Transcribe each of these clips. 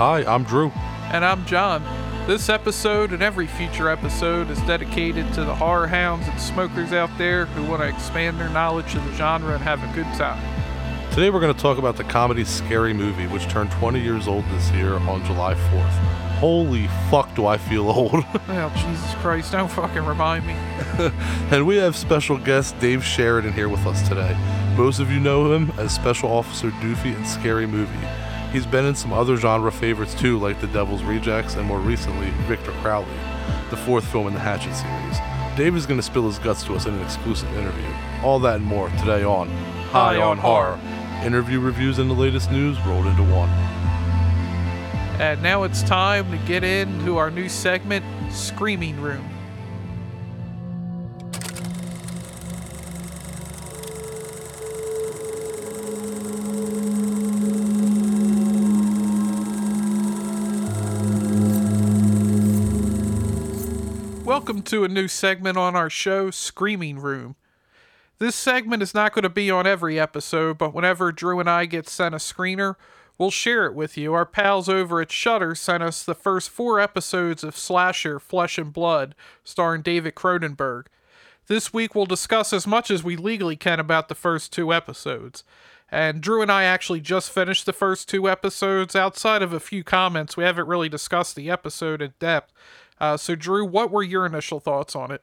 Hi, I'm Drew. And I'm John. This episode and every future episode is dedicated to the horror hounds and smokers out there who want to expand their knowledge of the genre and have a good time. Today we're going to talk about the comedy Scary Movie, which turned 20 years old this year on July 4th. Holy fuck, do I feel old. Oh, Jesus Christ, don't fucking remind me. and we have special guest Dave Sheridan here with us today. Most of you know him as Special Officer Doofy in Scary Movie. He's been in some other genre favorites too, like The Devil's Rejects and more recently, Victor Crowley, the fourth film in the Hatchet series. Dave is going to spill his guts to us in an exclusive interview. All that and more today on High on Horror. Interview reviews and the latest news rolled into one. And now it's time to get into our new segment, Screaming Room. Welcome to a new segment on our show, Screaming Room. This segment is not going to be on every episode, but whenever Drew and I get sent a screener, we'll share it with you. Our pals over at Shudder sent us the first four episodes of Slasher Flesh and Blood, starring David Cronenberg. This week we'll discuss as much as we legally can about the first two episodes. And Drew and I actually just finished the first two episodes. Outside of a few comments, we haven't really discussed the episode in depth. Uh, so, Drew, what were your initial thoughts on it?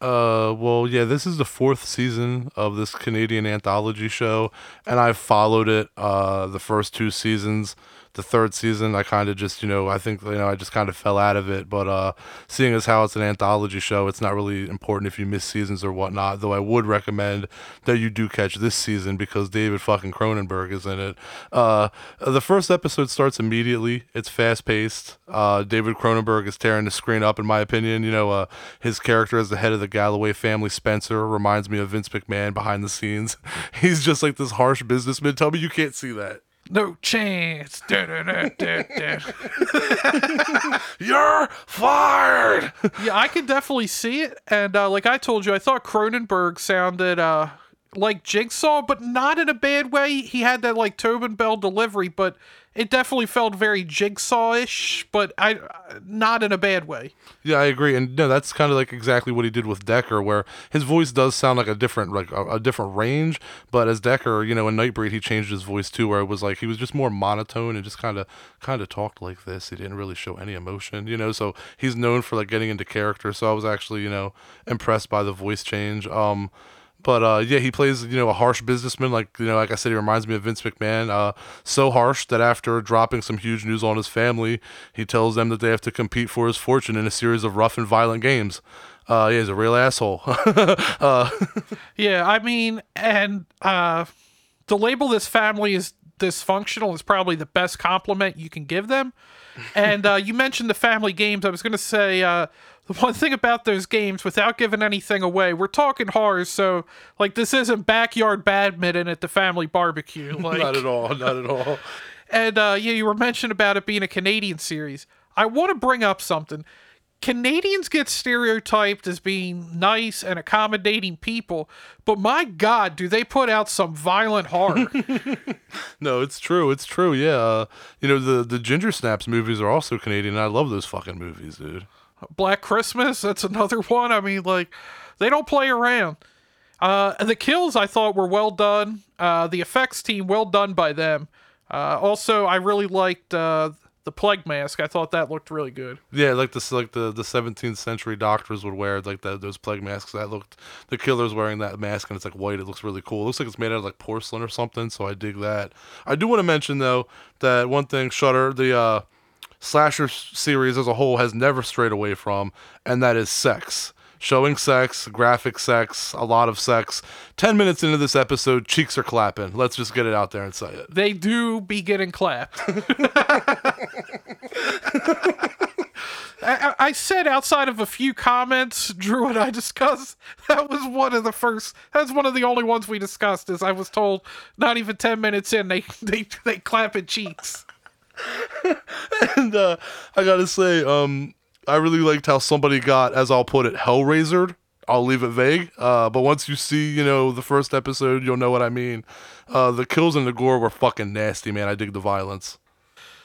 Uh, well, yeah, this is the fourth season of this Canadian anthology show, and I've followed it uh, the first two seasons the third season, I kind of just, you know, I think, you know, I just kind of fell out of it. But uh, seeing as how it's an anthology show, it's not really important if you miss seasons or whatnot. Though I would recommend that you do catch this season because David fucking Cronenberg is in it. Uh, the first episode starts immediately. It's fast paced. Uh, David Cronenberg is tearing the screen up, in my opinion. You know, uh, his character as the head of the Galloway family, Spencer, reminds me of Vince McMahon behind the scenes. He's just like this harsh businessman. Tell me you can't see that no chance. You're fired. yeah, I can definitely see it. And uh, like I told you, I thought Cronenberg sounded uh, like Jigsaw, but not in a bad way. He had that like Tobin Bell delivery, but it definitely felt very jigsaw-ish, but I not in a bad way. Yeah, I agree, and no, that's kind of like exactly what he did with Decker, where his voice does sound like a different, like a, a, different range. But as Decker, you know, in Nightbreed, he changed his voice too, where it was like he was just more monotone and just kind of, kind of talked like this. He didn't really show any emotion, you know. So he's known for like getting into character. So I was actually, you know, impressed by the voice change. Um, but uh, yeah, he plays you know a harsh businessman. Like you know, like I said, he reminds me of Vince McMahon. Uh, so harsh that after dropping some huge news on his family, he tells them that they have to compete for his fortune in a series of rough and violent games. Uh, yeah, he's a real asshole. uh, yeah, I mean, and uh, to label this family as dysfunctional is probably the best compliment you can give them. And uh, you mentioned the family games. I was going to say uh, the one thing about those games, without giving anything away, we're talking horror, so like this isn't backyard badminton at the family barbecue. Like, not at all. Not at all. And uh, yeah, you were mentioning about it being a Canadian series. I want to bring up something. Canadians get stereotyped as being nice and accommodating people, but my God, do they put out some violent horror? no, it's true. It's true. Yeah, uh, you know the the Ginger Snaps movies are also Canadian. I love those fucking movies, dude. Black Christmas, that's another one. I mean, like, they don't play around. Uh, the kills I thought were well done. Uh, the effects team, well done by them. Uh, also, I really liked uh, the plague mask. I thought that looked really good. Yeah, like this, like the the 17th century doctors would wear like that those plague masks. That looked the killer's wearing that mask and it's like white. It looks really cool. It looks like it's made out of like porcelain or something. So I dig that. I do want to mention though that one thing, Shudder, the uh slasher series as a whole has never strayed away from, and that is sex. Showing sex, graphic sex, a lot of sex. 10 minutes into this episode, cheeks are clapping. Let's just get it out there and say it. They do be getting clapped. I, I, said outside of a few comments Drew and I discussed, that was one of the first. That's one of the only ones we discussed. As I was told, not even ten minutes in, they they they clap at cheeks. and uh, I gotta say, um, I really liked how somebody got, as I'll put it, Hellraisered. I'll leave it vague. Uh, but once you see, you know, the first episode, you'll know what I mean. Uh, the kills and the gore were fucking nasty, man. I dig the violence.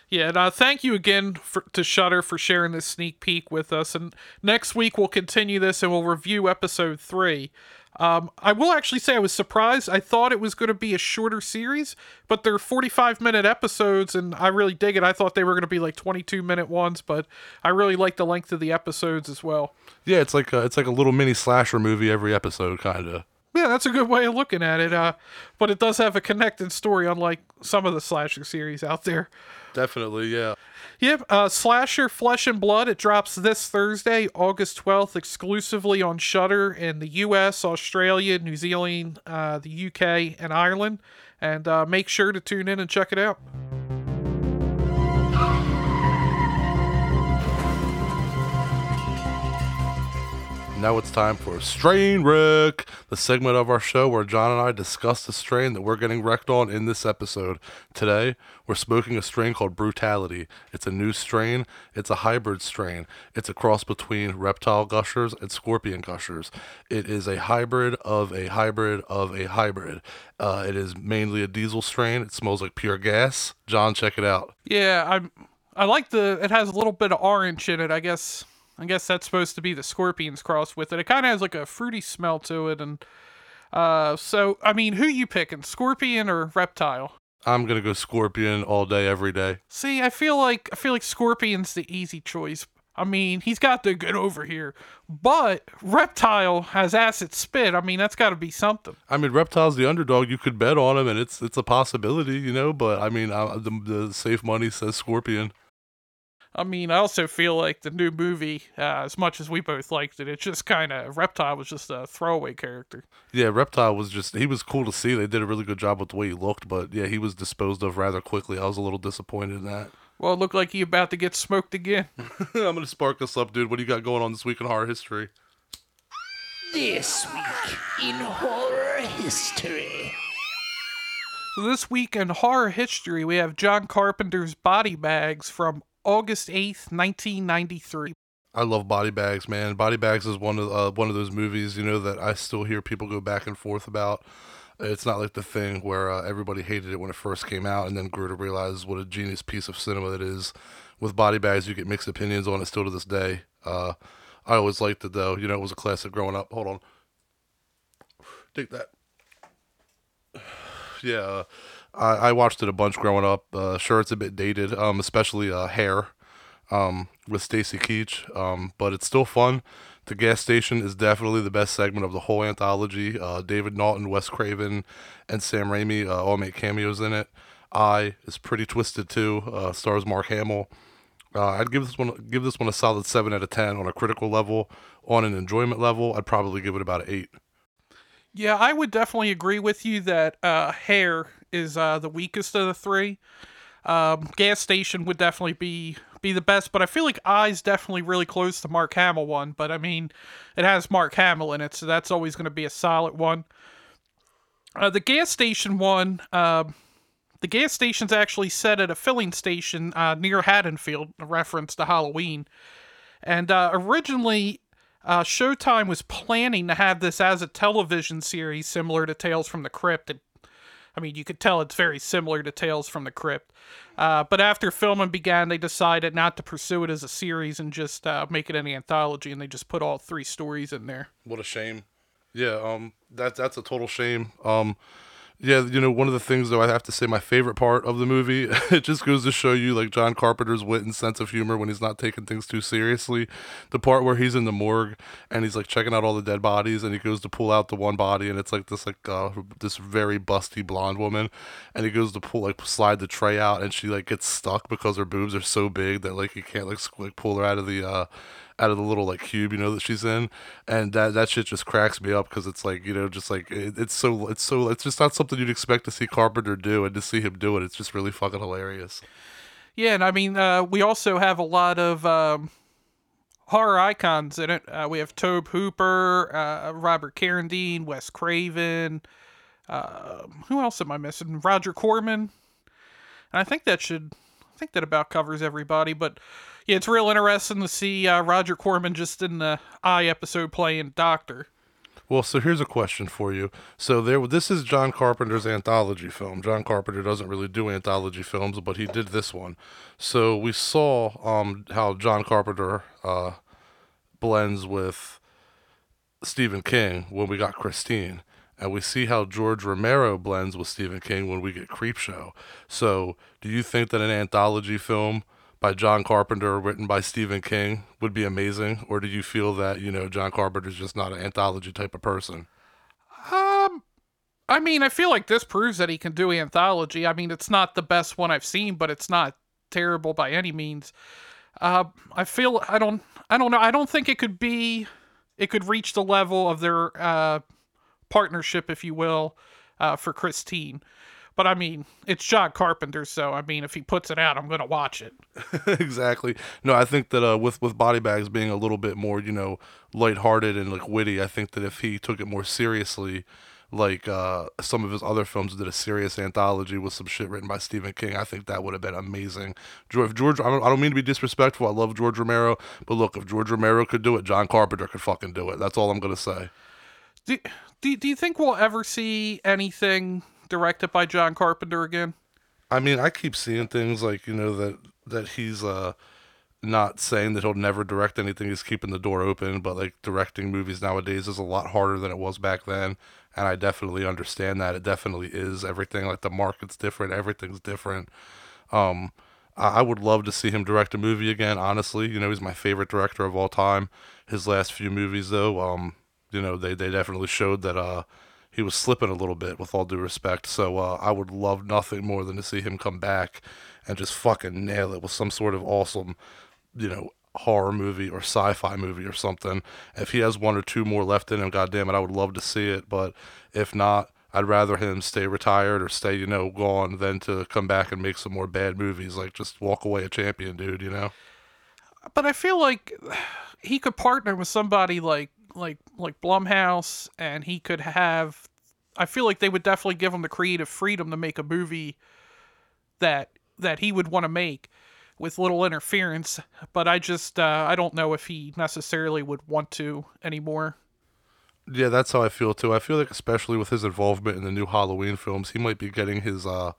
Yeah, and uh, thank you again for, to Shudder for sharing this sneak peek with us. And next week we'll continue this and we'll review episode three. Um, I will actually say I was surprised. I thought it was going to be a shorter series, but they're 45 minute episodes, and I really dig it. I thought they were going to be like 22 minute ones, but I really like the length of the episodes as well. Yeah, it's like a, it's like a little mini slasher movie every episode, kind of. Yeah, that's a good way of looking at it. Uh, but it does have a connected story, unlike some of the slasher series out there. Definitely, yeah. Yep, uh, Slasher Flesh and Blood. It drops this Thursday, August 12th, exclusively on Shudder in the US, Australia, New Zealand, uh, the UK, and Ireland. And uh, make sure to tune in and check it out. Now it's time for Strain Wreck, the segment of our show where John and I discuss the strain that we're getting wrecked on in this episode. Today, we're smoking a strain called Brutality. It's a new strain, it's a hybrid strain. It's a cross between reptile gushers and scorpion gushers. It is a hybrid of a hybrid of a hybrid. Uh, it is mainly a diesel strain. It smells like pure gas. John, check it out. Yeah, I'm. I like the. It has a little bit of orange in it. I guess. I guess that's supposed to be the scorpions cross with it. It kind of has like a fruity smell to it, and uh, so I mean, who you picking, scorpion or reptile? I'm gonna go scorpion all day, every day. See, I feel like I feel like Scorpion's the easy choice. I mean, he's got to get over here, but Reptile has acid spit. I mean, that's got to be something. I mean, Reptile's the underdog. You could bet on him, and it's it's a possibility, you know. But I mean, uh, the, the safe money says Scorpion. I mean, I also feel like the new movie, uh, as much as we both liked it, it just kind of Reptile was just a throwaway character. Yeah, Reptile was just he was cool to see. They did a really good job with the way he looked, but yeah, he was disposed of rather quickly. I was a little disappointed in that. Well, it looked like he about to get smoked again. I'm gonna spark us up, dude. What do you got going on this week in horror history? This week in horror history. So This week in horror history, we have John Carpenter's Body Bags from August 8th, 1993. I love Body Bags, man. Body Bags is one of uh, one of those movies, you know, that I still hear people go back and forth about. It's not like the thing where uh, everybody hated it when it first came out and then grew to realize what a genius piece of cinema it is. With Body Bags, you get mixed opinions on it still to this day. Uh, I always liked it though. You know, it was a classic growing up. Hold on. Take that. yeah, uh, I, I watched it a bunch growing up. Uh, sure, it's a bit dated, um, especially uh, Hair um, with Stacy Keach, um, but it's still fun. The gas station is definitely the best segment of the whole anthology. Uh, David Naughton, Wes Craven, and Sam Raimi uh, all make cameos in it. Eye is pretty twisted too. Uh, stars Mark Hamill. Uh, I'd give this one give this one a solid seven out of ten on a critical level. On an enjoyment level, I'd probably give it about an eight. Yeah, I would definitely agree with you that uh, Hair is uh, the weakest of the three. Um, gas station would definitely be be the best, but I feel like Eye's definitely really close to Mark Hamill one. But I mean, it has Mark Hamill in it, so that's always going to be a solid one. Uh, the gas station one, uh, the gas station's actually set at a filling station uh, near Haddonfield, a reference to Halloween. And uh, originally, uh, Showtime was planning to have this as a television series similar to Tales from the Crypt. It, I mean, you could tell it's very similar to Tales from the Crypt. Uh, but after filming began, they decided not to pursue it as a series and just uh, make it an anthology, and they just put all three stories in there. What a shame. Yeah, um, that's that's a total shame. Um, yeah, you know, one of the things though I have to say my favorite part of the movie, it just goes to show you like John Carpenter's wit and sense of humor when he's not taking things too seriously. The part where he's in the morgue and he's like checking out all the dead bodies and he goes to pull out the one body and it's like this like uh this very busty blonde woman and he goes to pull like slide the tray out and she like gets stuck because her boobs are so big that like he can't like, squ- like pull her out of the uh out of the little like cube you know that she's in and that that shit just cracks me up because it's like you know just like it, it's so it's so it's just not something you'd expect to see carpenter do and to see him do it it's just really fucking hilarious Yeah, and I mean, uh, we also have a lot of um, horror icons in it. Uh, we have Tobe Hooper, uh, Robert Carradine, Wes Craven. Um who else am I missing? Roger Corman. And I think that should, I think that about covers everybody. But yeah, it's real interesting to see uh, Roger Corman just in the Eye episode playing Doctor. Well, so here's a question for you. So there, this is John Carpenter's anthology film. John Carpenter doesn't really do anthology films, but he did this one. So we saw um, how John Carpenter uh, blends with Stephen King when we got Christine, and we see how George Romero blends with Stephen King when we get Creepshow. So, do you think that an anthology film by John Carpenter written by Stephen King would be amazing, or do you feel that you know John Carpenter's just not an anthology type of person? Um, I mean, I feel like this proves that he can do anthology. I mean, it's not the best one I've seen, but it's not terrible by any means. Uh, I feel I don't I don't know. I don't think it could be it could reach the level of their uh, partnership, if you will, uh, for Christine. But I mean, it's John Carpenter, so I mean, if he puts it out, I'm gonna watch it. exactly. No, I think that uh, with with body bags being a little bit more, you know, lighthearted and like witty, I think that if he took it more seriously, like uh, some of his other films did a serious anthology with some shit written by Stephen King, I think that would have been amazing. George, George I, don't, I don't mean to be disrespectful. I love George Romero, but look, if George Romero could do it, John Carpenter could fucking do it. That's all I'm gonna say. Do, do, do you think we'll ever see anything directed by John Carpenter again? I mean, I keep seeing things like you know that that he's uh not saying that he'll never direct anything. He's keeping the door open, but like directing movies nowadays is a lot harder than it was back then, and I definitely understand that. It definitely is everything. Like the market's different, everything's different. Um, I would love to see him direct a movie again. Honestly, you know, he's my favorite director of all time. His last few movies, though, um, you know, they they definitely showed that uh he was slipping a little bit, with all due respect. So uh, I would love nothing more than to see him come back and just fucking nail it with some sort of awesome, you know, horror movie or sci-fi movie or something. If he has one or two more left in him, goddamn it, I would love to see it. But if not, I'd rather him stay retired or stay, you know, gone than to come back and make some more bad movies. Like just walk away a champion, dude. You know. But I feel like he could partner with somebody like like like Blumhouse, and he could have. I feel like they would definitely give him the creative freedom to make a movie that that he would want to make with little interference. But I just uh, I don't know if he necessarily would want to anymore. Yeah, that's how I feel too. I feel like especially with his involvement in the new Halloween films, he might be getting his uh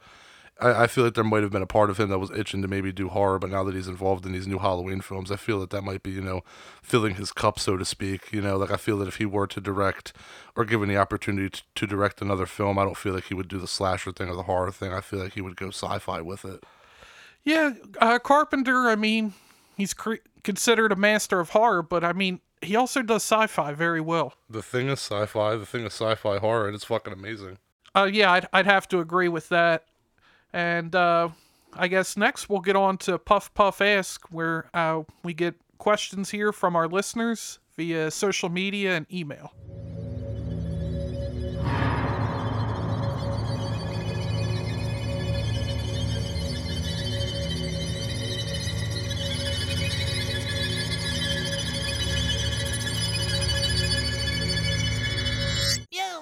I, I feel like there might have been a part of him that was itching to maybe do horror, but now that he's involved in these new Halloween films, I feel that that might be, you know, filling his cup, so to speak. You know, like I feel that if he were to direct or given the opportunity to, to direct another film, I don't feel like he would do the slasher thing or the horror thing. I feel like he would go sci-fi with it. Yeah, uh, Carpenter. I mean, he's cre- considered a master of horror, but I mean, he also does sci-fi very well. The thing is sci-fi. The thing is sci-fi horror, and it's fucking amazing. Uh, yeah, I'd, I'd have to agree with that. And uh, I guess next we'll get on to Puff Puff Ask, where uh, we get questions here from our listeners via social media and email.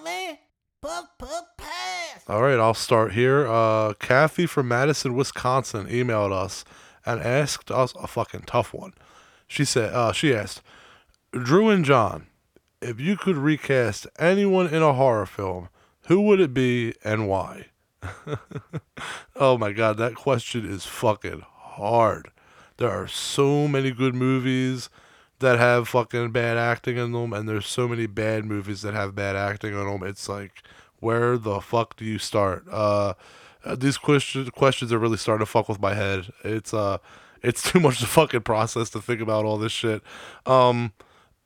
Man. Puff, puff, pass. All right, I'll start here. Uh, Kathy from Madison, Wisconsin, emailed us and asked us a fucking tough one. She said, uh, she asked, Drew and John, if you could recast anyone in a horror film, who would it be and why? oh my god, that question is fucking hard. There are so many good movies that have fucking bad acting in them, and there's so many bad movies that have bad acting in them. It's like, where the fuck do you start? Uh, these questions questions are really starting to fuck with my head. It's uh, it's too much to fucking process to think about all this shit. Um,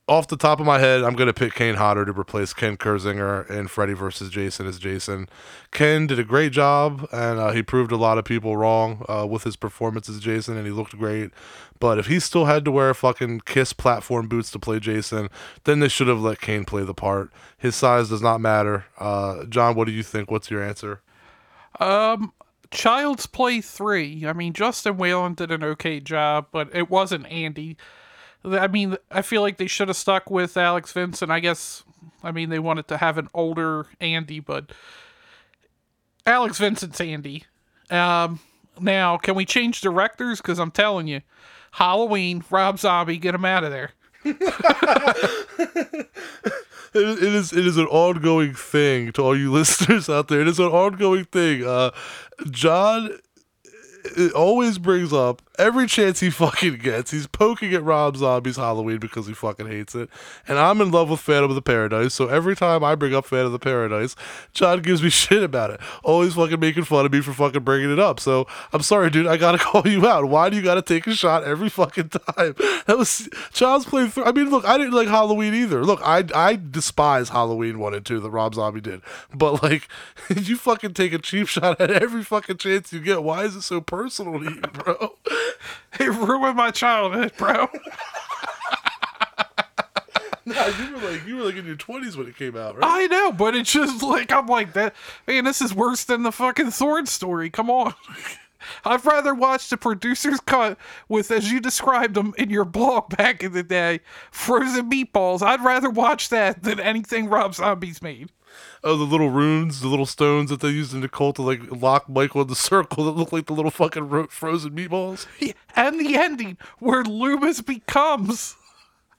off the top of my head, I'm gonna pick Kane Hodder to replace Ken Kirzinger in Freddy vs. Jason as Jason. Ken did a great job, and uh, he proved a lot of people wrong uh, with his performance as Jason, and he looked great. But if he still had to wear fucking Kiss platform boots to play Jason, then they should have let Kane play the part. His size does not matter. Uh, John, what do you think? What's your answer? Um, Child's Play 3. I mean, Justin Whalin did an okay job, but it wasn't Andy. I mean, I feel like they should have stuck with Alex Vincent. I guess, I mean, they wanted to have an older Andy, but Alex Vincent's Andy. Um, now, can we change directors? Because I'm telling you, Halloween, Rob Zombie, get him out of there. it is it is an ongoing thing to all you listeners out there. It is an ongoing thing. Uh, John always brings up every chance he fucking gets. He's poking at Rob Zombie's Halloween because he fucking hates it. And I'm in love with Phantom of the Paradise, so every time I bring up Phantom of the Paradise, John gives me shit about it. Always fucking making fun of me for fucking bringing it up. So I'm sorry, dude. I gotta call you out. Why do you gotta take a shot every fucking time? That was Child's Play. I mean, look, I didn't like Halloween either. Look, I I despise Halloween one and two that Rob Zombie did. But like, you fucking take a cheap shot at every fucking chance you get. Why is it so personal to you, bro? It ruined my childhood, bro. Nah, you were like you were like in your twenties when it came out, right? I know, but it's just like I'm like that. Man, this is worse than the fucking Thorn story. Come on. I'd rather watch the producer's cut with, as you described them in your blog back in the day, frozen meatballs. I'd rather watch that than anything Rob Zombie's made. Oh, the little runes, the little stones that they used in the cult to like lock Michael in the circle that look like the little fucking ro- frozen meatballs. And the ending where Loomis becomes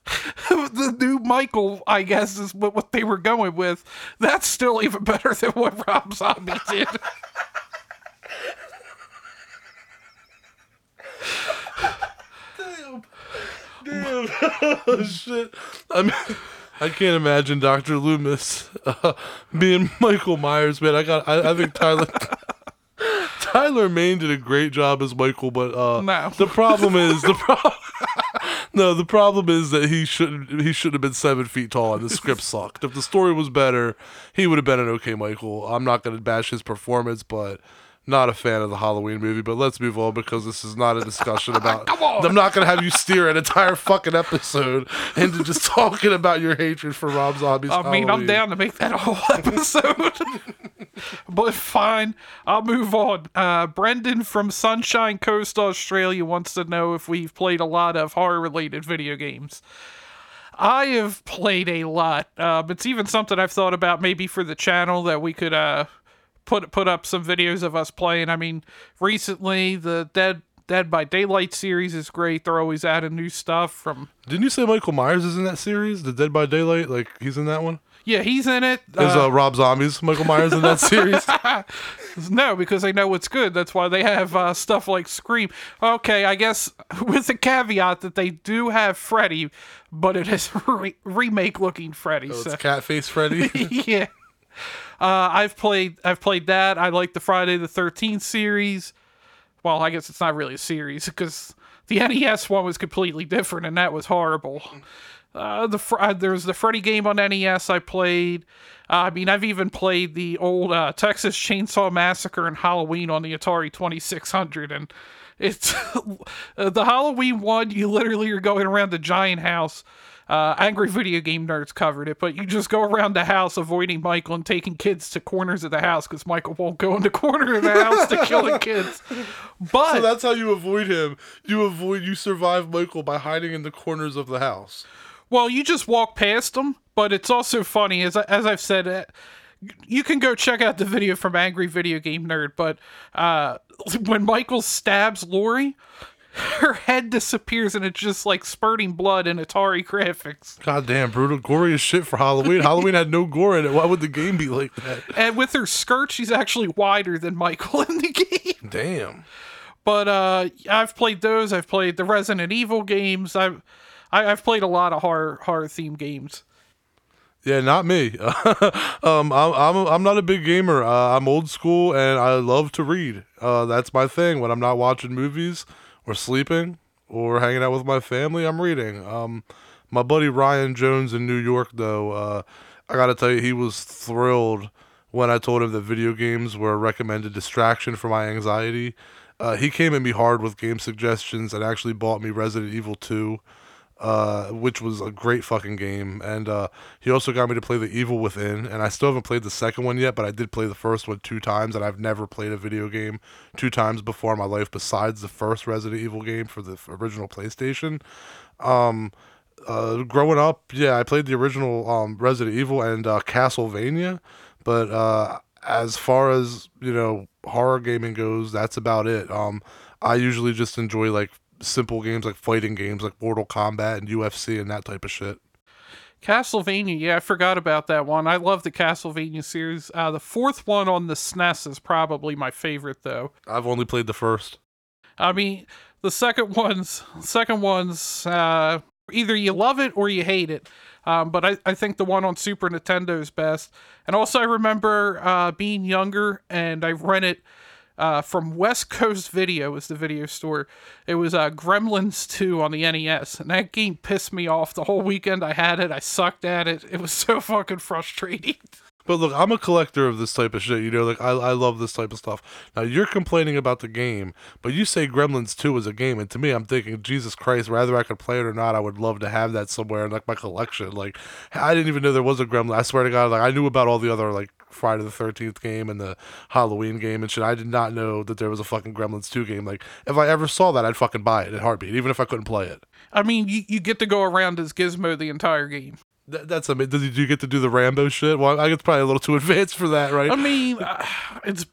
the new Michael, I guess, is what, what they were going with. That's still even better than what Rob Zombie did. Damn, damn, oh, shit. I mean, I can't imagine Doctor Loomis uh, being Michael Myers, man. I got, I, I think Tyler. Tyler Mane did a great job as Michael, but uh, No. the problem is the problem. no, the problem is that he shouldn't. He should have been seven feet tall, and the script sucked. If the story was better, he would have been an okay Michael. I'm not going to bash his performance, but not a fan of the Halloween movie. But let's move on because this is not a discussion about. Come on. I'm not going to have you steer an entire fucking episode into just talking about your hatred for Rob Zombie's. I mean, I'm down to make that a whole episode. but fine, I'll move on. Uh, Brendan from Sunshine Coast, Australia wants to know if we've played a lot of horror related video games. I have played a lot. Um, it's even something I've thought about maybe for the channel that we could uh, put put up some videos of us playing. I mean, recently the Dead Dead by Daylight series is great. They're always adding new stuff from. Didn't you say Michael Myers is in that series, The Dead by Daylight? Like he's in that one. Yeah, he's in it. Is Uh, uh, Rob Zombie's Michael Myers in that series? No, because they know what's good. That's why they have uh, stuff like Scream. Okay, I guess with the caveat that they do have Freddy, but it is re- remake looking Freddy. Oh, so. it's Catface Freddy. yeah. Uh, I've played I've played that. I like the Friday the Thirteenth series. Well, I guess it's not really a series because the NES one was completely different, and that was horrible. Uh, the uh, there was the Freddy game on NES I played. Uh, I mean, I've even played the old uh, Texas Chainsaw Massacre and Halloween on the Atari Twenty Six Hundred, and it's the Halloween one. You literally are going around the giant house. Uh, Angry Video Game Nerds covered it, but you just go around the house avoiding Michael and taking kids to corners of the house because Michael won't go in the corner of the house to kill the kids. But so that's how you avoid him. You avoid you survive Michael by hiding in the corners of the house. Well, you just walk past them, but it's also funny as I, as I've said. Uh, you can go check out the video from Angry Video Game Nerd, but uh, when Michael stabs Laurie, her head disappears and it's just like spurting blood in Atari graphics. Goddamn, brutal, gory as shit for Halloween. Halloween had no gore in it. Why would the game be like that? And with her skirt, she's actually wider than Michael in the game. Damn. But uh, I've played those. I've played the Resident Evil games. I've I, I've played a lot of horror horror themed games. Yeah, not me. um, I'm, I'm I'm not a big gamer. Uh, I'm old school and I love to read. Uh, that's my thing. When I'm not watching movies or sleeping or hanging out with my family, I'm reading. Um, my buddy Ryan Jones in New York, though, uh, I gotta tell you, he was thrilled when I told him that video games were a recommended distraction for my anxiety. Uh, he came at me hard with game suggestions and actually bought me Resident Evil 2 uh, which was a great fucking game. And uh, he also got me to play The Evil Within, and I still haven't played the second one yet, but I did play the first one two times, and I've never played a video game two times before in my life besides the first Resident Evil game for the original PlayStation. Um, uh, growing up, yeah, I played the original um, Resident Evil and uh, Castlevania, but uh, as far as you know, horror gaming goes, that's about it. Um, I usually just enjoy like simple games like fighting games like Mortal Kombat and UFC and that type of shit. Castlevania, yeah, I forgot about that one. I love the Castlevania series. Uh, the fourth one on the SNES is probably my favorite, though. I've only played the first. I mean, the second one's second one's uh, either you love it or you hate it. Um, but I, I think the one on Super Nintendo is best. And also, I remember uh, being younger and I rented uh, from West Coast Video was the video store. It was uh, Gremlins 2 on the NES, and that game pissed me off the whole weekend. I had it. I sucked at it. It was so fucking frustrating. But look, I'm a collector of this type of shit. You know, like I, I love this type of stuff. Now you're complaining about the game, but you say Gremlins 2 is a game, and to me, I'm thinking, Jesus Christ, whether I could play it or not, I would love to have that somewhere in like my collection. Like, I didn't even know there was a Gremlin. I swear to God, like I knew about all the other like Friday the Thirteenth game and the Halloween game and shit. I did not know that there was a fucking Gremlins 2 game. Like, if I ever saw that, I'd fucking buy it in a heartbeat, even if I couldn't play it. I mean, you, you get to go around as Gizmo the entire game. Th- that's amazing. Did you get to do the Rambo shit? Well, I guess probably a little too advanced for that, right? I mean, uh, it's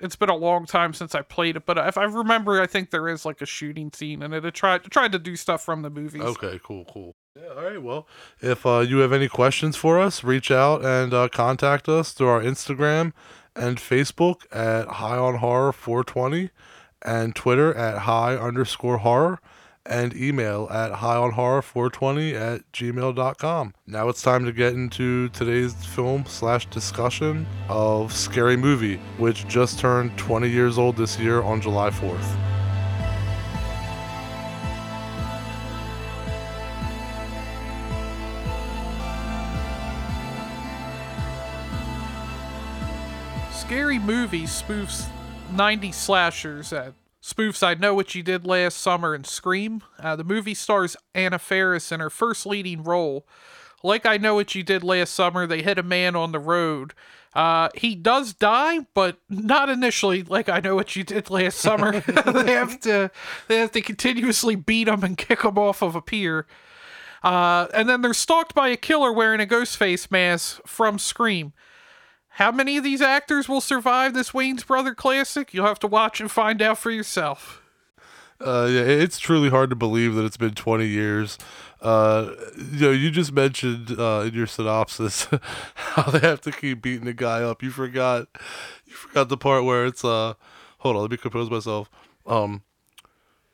it's been a long time since I played it, but if I remember, I think there is like a shooting scene in it. It tried tried to do stuff from the movies. Okay, cool, cool. Yeah, all right. Well, if uh, you have any questions for us, reach out and uh, contact us through our Instagram and Facebook at High on Horror 420 and Twitter at High underscore Horror and email at highonhorror420 at gmail.com. Now it's time to get into today's film slash discussion of Scary Movie, which just turned 20 years old this year on July 4th. Scary Movie spoofs 90 slashers at spoofs I Know What You Did Last Summer and Scream. Uh, the movie stars Anna Faris in her first leading role. Like I Know What You Did Last Summer, they hit a man on the road. Uh, he does die, but not initially. Like I know what you did last summer. they have to, they have to continuously beat him and kick him off of a pier. Uh, and then they're stalked by a killer wearing a ghost face mask from Scream. How many of these actors will survive this Wayans Brother classic? You'll have to watch and find out for yourself. Uh, yeah, it's truly hard to believe that it's been 20 years. Uh, you know, you just mentioned uh, in your synopsis how they have to keep beating the guy up. You forgot, you forgot the part where it's uh, hold on, let me compose myself. Um,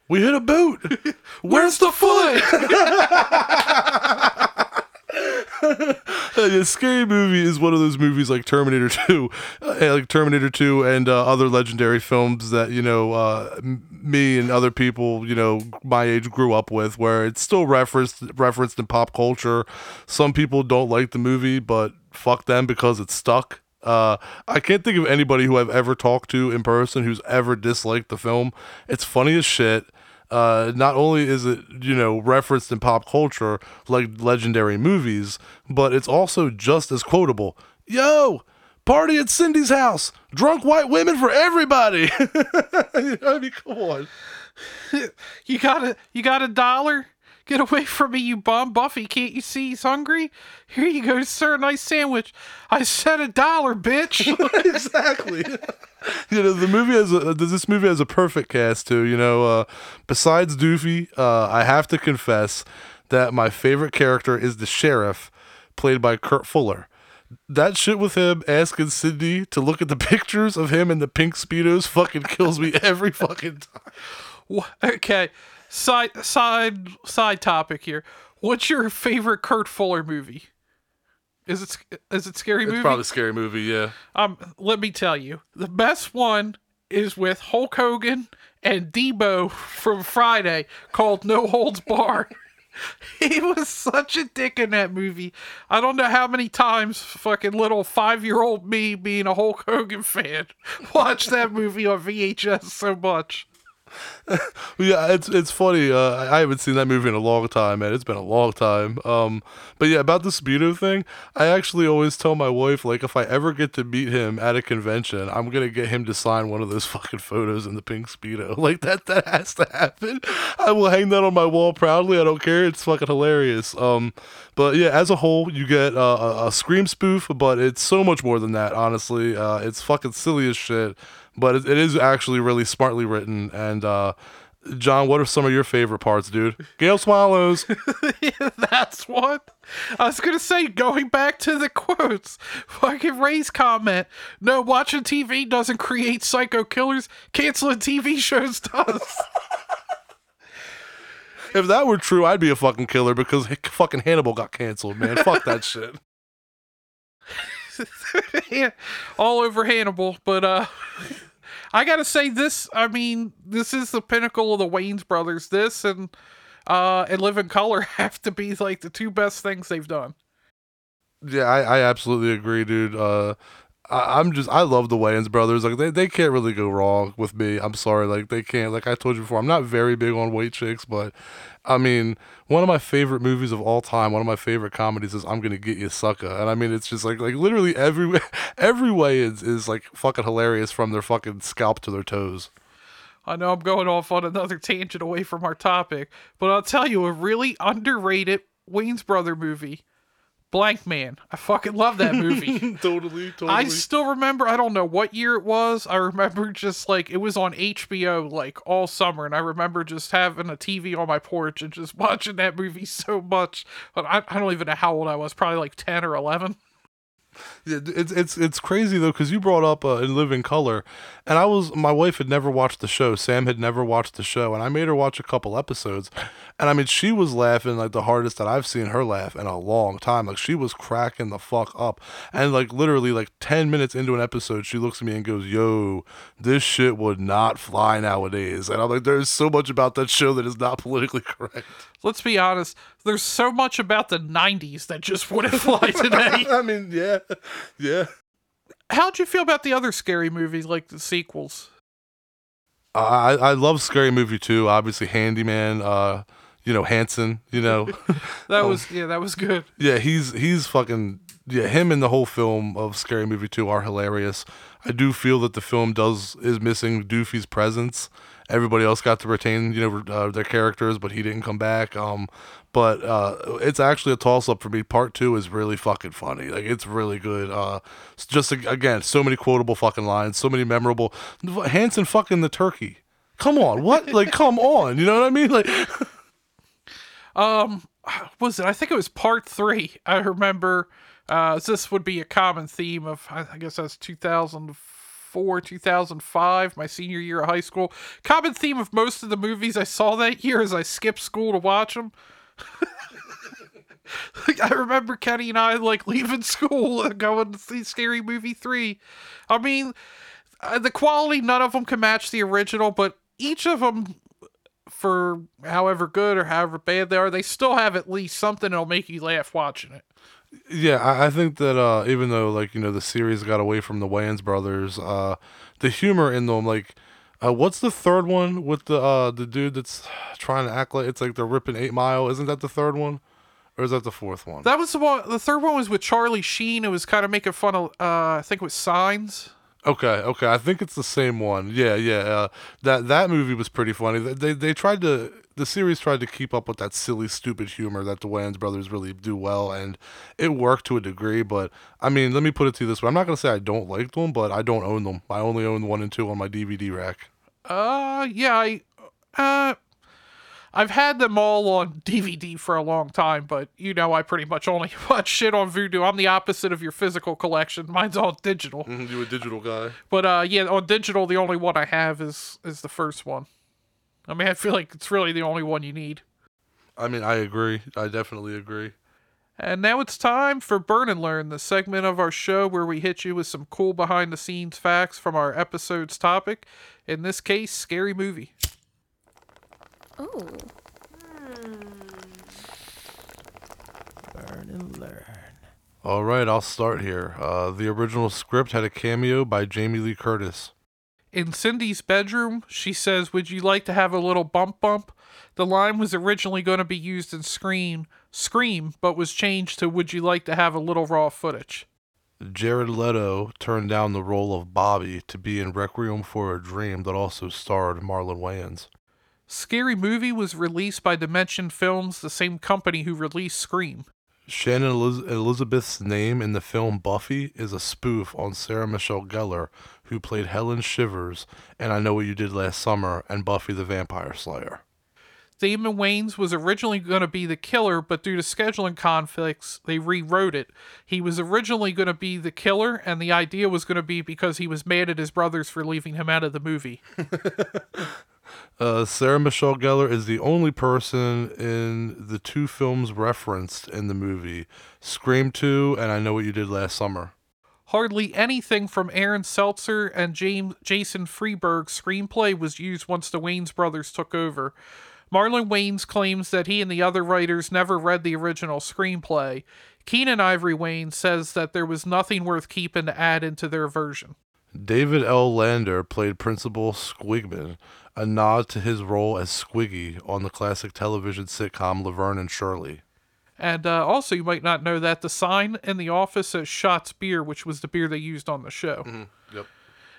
we hit a boot. Where's the foot? a scary movie is one of those movies like Terminator 2, uh, like Terminator 2 and uh, other legendary films that, you know, uh, me and other people, you know, my age grew up with where it's still referenced referenced in pop culture. Some people don't like the movie, but fuck them because it's stuck. Uh, I can't think of anybody who I've ever talked to in person who's ever disliked the film. It's funny as shit uh, not only is it you know referenced in pop culture like legendary movies, but it's also just as quotable. Yo, party at Cindy's house, drunk white women for everybody. I mean, come on. You got a you got a dollar? Get away from me, you bum, Buffy! Can't you see he's hungry? Here you go, sir. Nice sandwich. I said a dollar, bitch. exactly. you know the movie has a this movie has a perfect cast too. You know, uh, besides Doofy, uh, I have to confess that my favorite character is the sheriff, played by Kurt Fuller. That shit with him asking Cindy to look at the pictures of him in the pink speedos fucking kills me every fucking time. Okay, side side side topic here. What's your favorite Kurt Fuller movie? Is it is it scary It's movie? probably a scary movie, yeah. Um, let me tell you, the best one is with Hulk Hogan and Deebo from Friday, called No Holds Barred. he was such a dick in that movie. I don't know how many times fucking little five year old me, being a Hulk Hogan fan, watched that movie on VHS so much. Yeah, it's it's funny. Uh, I haven't seen that movie in a long time, man. It's been a long time. Um, but yeah, about the speedo thing, I actually always tell my wife like if I ever get to meet him at a convention, I'm gonna get him to sign one of those fucking photos in the pink speedo. Like that that has to happen. I will hang that on my wall proudly. I don't care. It's fucking hilarious. Um, but yeah, as a whole, you get uh, a, a scream spoof, but it's so much more than that. Honestly, uh, it's fucking silly as shit but it, it is actually really smartly written and uh, John, what are some of your favorite parts, dude? Gail swallows. That's what I was gonna say. Going back to the quotes, fucking Ray's comment. No, watching TV doesn't create psycho killers. Canceling TV shows does. if that were true, I'd be a fucking killer because fucking Hannibal got canceled, man. Fuck that shit. yeah, all over Hannibal. But uh, I gotta say this. I mean, this is the pinnacle of the Wayans brothers. This and uh, and Live in Color have to be like the two best things they've done. Yeah, I, I absolutely agree, dude. Uh, I, I'm just I love the Wayans brothers. Like they, they can't really go wrong with me. I'm sorry, like they can't. Like I told you before, I'm not very big on white chicks, but I mean, one of my favorite movies of all time, one of my favorite comedies is I'm gonna get you sucker. And I mean it's just like like literally every every way is is like fucking hilarious from their fucking scalp to their toes. I know I'm going off on another tangent away from our topic, but I'll tell you a really underrated Wayans brother movie Blankman. I fucking love that movie. totally, totally. I still remember, I don't know what year it was. I remember just like it was on HBO like all summer, and I remember just having a TV on my porch and just watching that movie so much. But I, I don't even know how old I was, probably like 10 or 11. It's it's it's crazy though because you brought up uh, in Living Color, and I was my wife had never watched the show. Sam had never watched the show, and I made her watch a couple episodes, and I mean she was laughing like the hardest that I've seen her laugh in a long time. Like she was cracking the fuck up, and like literally like ten minutes into an episode, she looks at me and goes, "Yo, this shit would not fly nowadays," and I'm like, "There's so much about that show that is not politically correct." Let's be honest. There's so much about the '90s that just wouldn't fly today. I mean, yeah, yeah. How'd you feel about the other scary movies, like the sequels? I I love Scary Movie 2, Obviously, Handyman. Uh, you know Hanson. You know, That was yeah, that was good. yeah. He's he's fucking yeah. Him and the whole film of Scary Movie two are hilarious. I do feel that the film does is missing Doofy's presence. Everybody else got to retain you know uh, their characters, but he didn't come back. Um, but uh, it's actually a toss up for me. Part two is really fucking funny. Like it's really good. Uh, just again, so many quotable fucking lines, so many memorable. Hanson fucking the turkey. Come on, what? like, come on. You know what I mean? Like, Um, was it? I think it was part three. I remember. Uh, this would be a common theme of. I I guess that's 2004, 2005, my senior year of high school. Common theme of most of the movies I saw that year is I skipped school to watch them. I remember Kenny and I like leaving school and going to see Scary Movie three. I mean, uh, the quality none of them can match the original, but each of them for however good or however bad they are, they still have at least something that'll make you laugh watching it. Yeah, I, I think that uh, even though like you know the series got away from the Wayans brothers, uh, the humor in them like. Uh, what's the third one with the uh the dude that's trying to act like it's like they're ripping Eight Mile? Isn't that the third one, or is that the fourth one? That was the one. The third one was with Charlie Sheen. It was kind of making fun of. Uh, I think it was Signs. Okay, okay, I think it's the same one. Yeah, yeah. Uh, that that movie was pretty funny. They, they tried to the series tried to keep up with that silly, stupid humor that the Wayans brothers really do well, and it worked to a degree. But I mean, let me put it to you this way: I'm not gonna say I don't like them, but I don't own them. I only own one and two on my DVD rack. Uh, yeah, I, uh, I've had them all on DVD for a long time, but you know, I pretty much only watch shit on Vudu. I'm the opposite of your physical collection. Mine's all digital. You a digital guy? But uh, yeah, on digital, the only one I have is is the first one. I mean, I feel like it's really the only one you need. I mean, I agree. I definitely agree. And now it's time for Burn and Learn, the segment of our show where we hit you with some cool behind the scenes facts from our episode's topic. In this case, scary movie. Oh. Burn and learn. All right, I'll start here. Uh, the original script had a cameo by Jamie Lee Curtis. In Cindy's bedroom, she says, Would you like to have a little bump bump? The line was originally going to be used in Scream, Scream, but was changed to Would you like to have a little raw footage? Jared Leto turned down the role of Bobby to be in Requiem for a Dream that also starred Marlon Wayans. Scary Movie was released by Dimension Films, the same company who released Scream. Shannon Eliz- Elizabeth's name in the film Buffy is a spoof on Sarah Michelle Gellar, who played Helen Shivers, and I Know What You Did Last Summer, and Buffy the Vampire Slayer. Damon Wayans was originally going to be the killer, but due to scheduling conflicts, they rewrote it. He was originally going to be the killer, and the idea was going to be because he was mad at his brothers for leaving him out of the movie. Uh, Sarah Michelle Gellar is the only person in the two films referenced in the movie Scream 2 and I Know What You Did Last Summer. Hardly anything from Aaron Seltzer and James Jason Friedberg's screenplay was used once the Wayans brothers took over. Marlon Wayans claims that he and the other writers never read the original screenplay. Keenen Ivory Wayans says that there was nothing worth keeping to add into their version. David L. Lander played Principal Squiggman, a nod to his role as Squiggy on the classic television sitcom Laverne and Shirley. And uh, also, you might not know that the sign in the office says Shotz Beer, which was the beer they used on the show. Yep.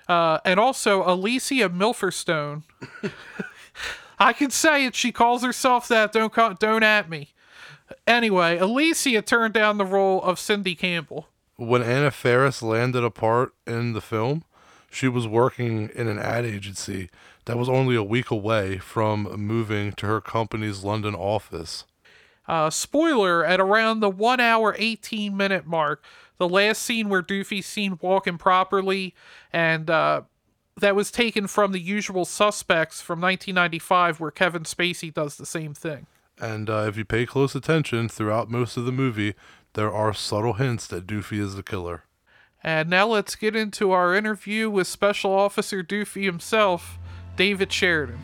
Uh, and also, Alicia Milferstone. I can say it. She calls herself that. Don't call, don't at me. Anyway, Alicia turned down the role of Cindy Campbell. When Anna Faris landed a part in the film, she was working in an ad agency that was only a week away from moving to her company's London office. Uh, spoiler: at around the one hour eighteen minute mark, the last scene where Doofy's seen walking properly, and uh, that was taken from The Usual Suspects from 1995, where Kevin Spacey does the same thing. And uh, if you pay close attention throughout most of the movie, there are subtle hints that Doofy is the killer. And now let's get into our interview with Special Officer Doofy himself, David Sheridan.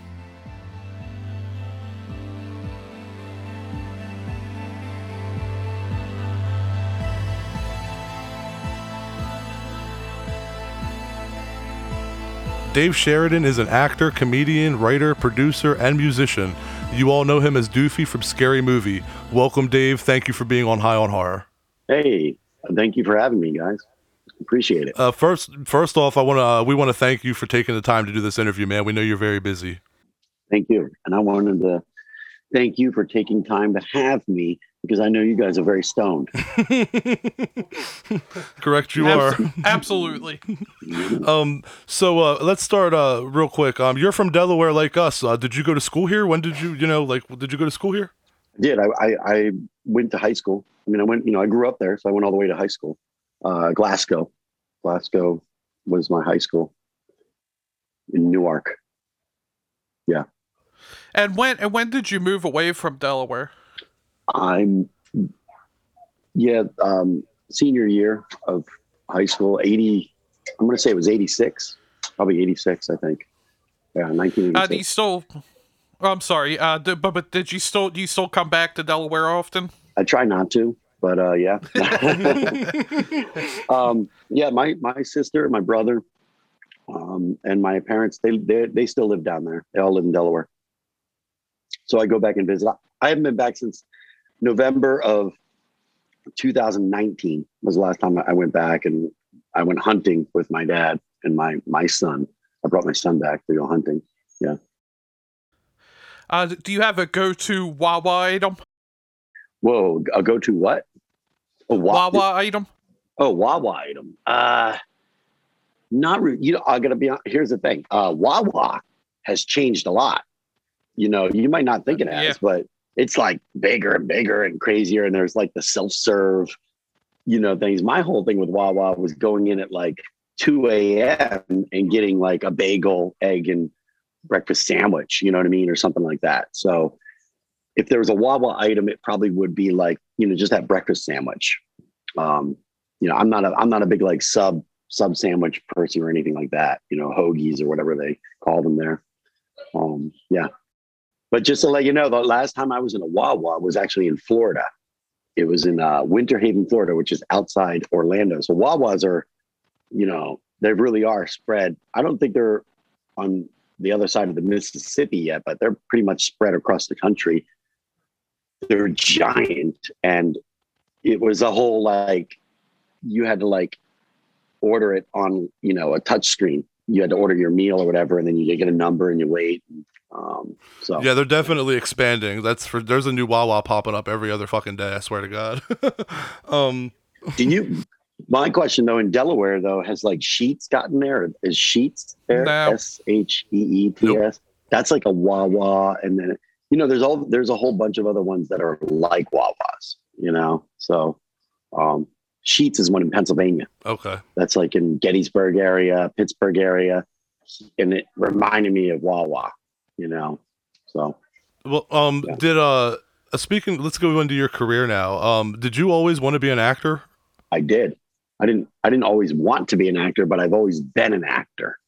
Dave Sheridan is an actor, comedian, writer, producer, and musician. You all know him as Doofy from Scary Movie. Welcome, Dave. Thank you for being on High on Horror. Hey, thank you for having me, guys. Appreciate it. Uh, first, first off, I want to uh, we want to thank you for taking the time to do this interview, man. We know you're very busy. Thank you. And I wanted to thank you for taking time to have me because I know you guys are very stoned. Correct, you are. Absolutely. Um, so uh, let's start uh, real quick. Um, you're from Delaware, like us. Uh, did you go to school here? When did you, you know, like, did you go to school here? I did. I, I, I went to high school. I mean, I went, you know, I grew up there, so I went all the way to high school. Uh, Glasgow. Glasgow was my high school in Newark. Yeah. And when and when did you move away from Delaware? I'm, yeah, um, senior year of high school, 80, I'm going to say it was 86, probably 86, I think. Yeah, Uh, you 1986. still? oh, I'm sorry. Uh, but but did you still do you still come back to Delaware often? I try not to, but uh, yeah. um, yeah, my my sister, my brother, um, and my parents they, they they still live down there. They all live in Delaware. So I go back and visit. I haven't been back since November of 2019 was the last time I went back, and I went hunting with my dad and my my son. I brought my son back to go hunting. Uh, do you have a go-to Wawa item? Whoa, I'll go to what? A wa- Wawa item? Oh, Wawa item. Uh, not re- you know. I gotta be. hon- Here's the thing. Uh, Wawa has changed a lot. You know, you might not think it has, Yeah. but it's like bigger and bigger and crazier. And there's like the self serve, you know, things. My whole thing with Wawa was going in at like 2 a.m. and getting like a bagel, egg, and breakfast sandwich. You know what I mean, or something like that. So. If there was a Wawa item, it probably would be like, you know, just that breakfast sandwich. Um, you know, I'm not a I'm not a big like sub sub sandwich person or anything like that. You know, hoagies or whatever they call them there. Um, yeah. But just to let you know, the last time I was in a Wawa was actually in Florida. It was in uh, Winter Haven, Florida, which is outside Orlando. So Wawas are, you know, they really are spread. I don't think they're on the other side of the Mississippi yet, but they're pretty much spread across the country. They're giant, and it was a whole like you had to like order it on you know a touch screen you had to order your meal or whatever, and then you get a number and you wait. Um, so Yeah, they're definitely expanding. That's for there's a new Wawa popping up every other fucking day. I swear to God. um, do you? My question though, in Delaware though, has like Sheetz gotten there? Is Sheetz there? No. S H E E T S. That's like a Wawa, and then you know, there's all there's a whole bunch of other ones that are like Wawas. You know, so um, Sheetz is one in Pennsylvania. okay. That's like in Gettysburg area, Pittsburgh area, and it reminded me of Wawa. You know, so Well, um, Yeah. did uh, uh, speaking, let's go into your career now. Um, did you always want to be an actor? I did. I didn't. I didn't always want to be an actor, but I've always been an actor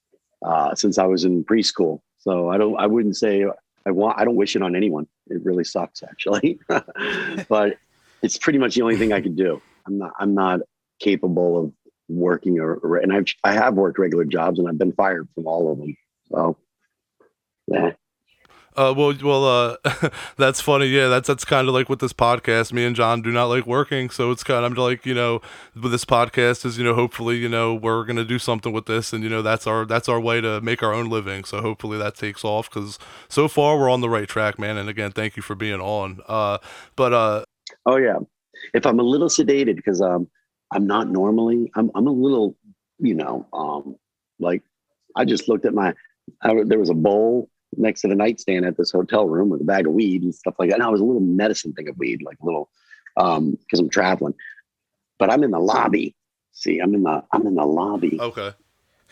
uh, since I was in preschool. So I don't. I wouldn't say I want. I don't wish it on anyone. It really sucks, actually. but it's pretty much the only thing I could do. I'm not. I'm not capable of working or, or and I've I have worked regular jobs and I've been fired from all of them. So yeah. Uh, well, well, uh, that's funny. Yeah, that's that's kind of like with this podcast. Me and John do not like working, so it's kind of like you know, with this podcast is you know, hopefully you know we're gonna do something with this, and you know that's our that's our way to make our own living. So hopefully that takes off because so far we're on the right track, man. And again, thank you for being on. Uh, but uh, Oh yeah. If I'm a little sedated because um I'm not normally I'm I'm a little you know um like I just looked at my I, there was a bowl next to the nightstand at this hotel room with a bag of weed and stuff like that. And I was a little medicine thing of weed, like a little um because I'm traveling. But I'm in the lobby. See, I'm in the I'm in the lobby okay,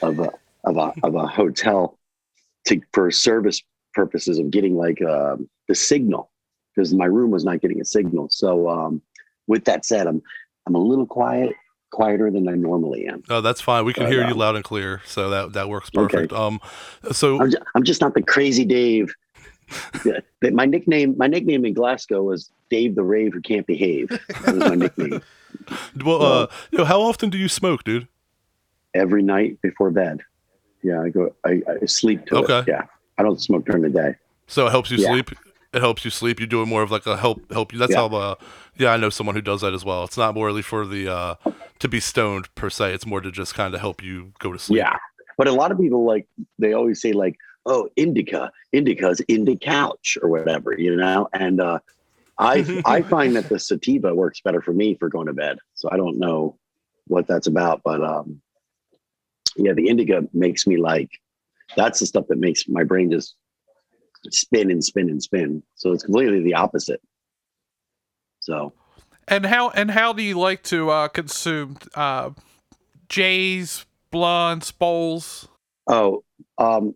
of a of a of a hotel to for service purposes of getting like um the signal because my room was not getting a signal. So um, with that said, I'm I'm a little quiet, quieter than I normally am. oh, that's fine. We can But, hear you um, loud and clear, so that that works perfect. Okay. Um, so I'm just, I'm just not the crazy Dave. My nickname my nickname in Glasgow was Dave the Rave who can't behave. That was my nickname. well, uh, you know, how often do you smoke, dude? Every night before bed. Yeah, I go I, I sleep to Okay. it. Yeah. I don't smoke during the day. So it helps you Yeah. sleep. It helps you sleep. You do it more of like a help help you. That's Yeah. how. Uh, yeah, I know someone who does that as well. It's not morely for the uh, to be stoned per se. It's more to just kind of help you go to sleep. Yeah. But a lot of people like they always say like, oh, indica, indica's in the couch or whatever, you know? And uh I I find that the sativa works better for me for going to bed. So I don't know what that's about, but um yeah, the indica makes me like that's the stuff that makes my brain just spin and spin and spin. So it's completely the opposite. So And how and how do you like to uh, consume uh, J's, blunts, bowls? Oh, um,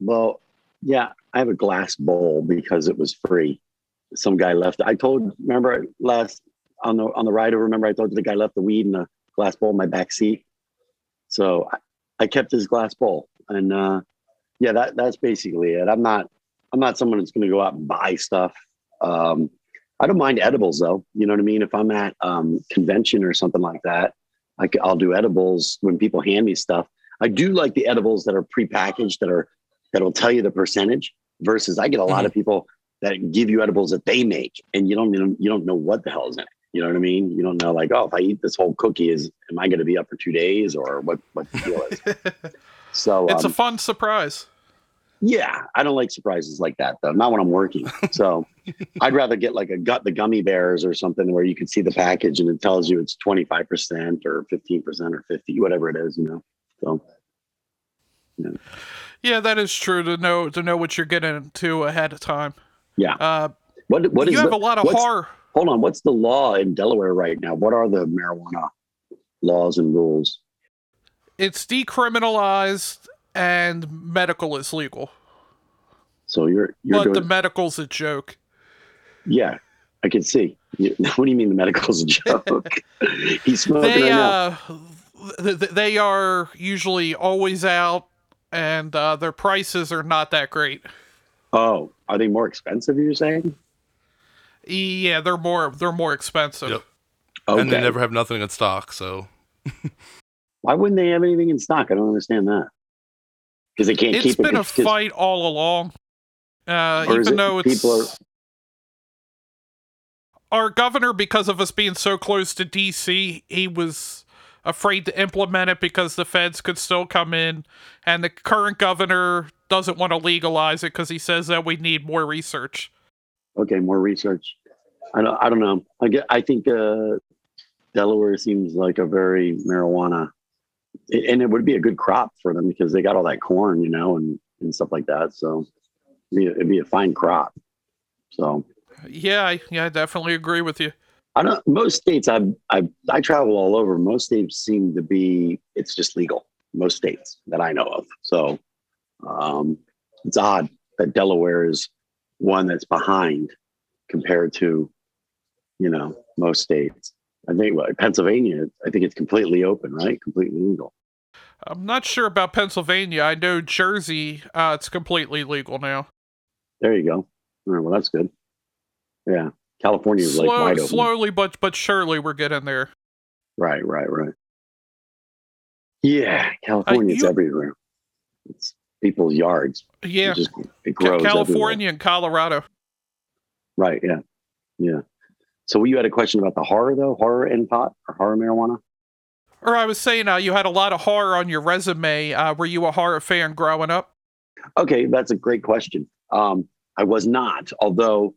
well, yeah, I have a glass bowl because it was free. Some guy left. I told, remember last on the on the ride over. Remember, I told you the guy left the weed in a glass bowl in my back seat. So I, I kept his glass bowl, and uh, yeah, that that's basically it. I'm not I'm not someone that's going to go out and buy stuff. Um, I don't mind edibles though. You know what I mean? If I'm at um, convention or something like that, I, will do edibles when people hand me stuff. I do like the edibles that are prepackaged that are that'll tell you the percentage versus I get a lot of people that give you edibles that they make and you don't you don't, you don't know what the hell is in it. You know what I mean? You don't know like, oh, if I eat this whole cookie, is am I going to be up for two days or what? What the deal is? So It's um, a fun surprise. Yeah, I don't like surprises like that though. Not when I'm working. So I'd rather get like a gut the gummy bears or something where you can see the package and it tells you it's 25% or 15% or 50, whatever it is, you know. So Yeah, yeah, that is true to know to know what you're getting into ahead of time. yeah. Uh, What what is you have the- a lot of horror. Hold on, what's the law in Delaware right now? What are the marijuana laws and rules? It's decriminalized and medical is legal. So you're you're But doing the medical's a joke. yeah, I can see. What do you mean the medical's a joke? He's smoking They right uh th- th- they are usually always out and uh, their prices are not that great. Oh, are they more expensive? You're saying? Yeah, they're more they're more expensive. Yep. Okay. And they never have nothing in stock. So Why wouldn't they have anything in stock? I don't understand that. Because they can't It's keep been it. a 'cause- fight all along. Uh, even it though it's people are- our governor, because of us being so close to DC, he was afraid to implement it because the feds could still come in, and the current governor doesn't want to legalize it because he says that we need more research. Okay, more research. I don't. I don't know. I get. I think uh, Delaware seems like a very marijuana, and it would be a good crop for them because they got all that corn, you know, and and stuff like that. So it'd be a, it'd be a fine crop. So Yeah, I, yeah, I definitely agree with you. I don't. Most states I've I I travel all over. Most states seem to be. It's just legal. Most states that I know of. So um, it's odd that Delaware is one that's behind compared to, you know, most states. I think well, Pennsylvania. I think it's completely open, right? Completely legal. I'm not sure about Pennsylvania. I know Jersey, uh, it's completely legal now. There you go. All right, well, that's good. Yeah, California is like Slow, wide open. slowly but but surely we're getting there. Right, right, right. Yeah, California, it's you- everywhere. It's people's yards. Yeah, It just it grows. everywhere. California and Colorado. Right. Yeah. Yeah. So you had a question about the horror though, horror in pot or horror marijuana. Or I was saying, uh, you had a lot of horror on your resume. Uh, were you a horror fan growing up? Okay, that's a great question. Um, I was not, although,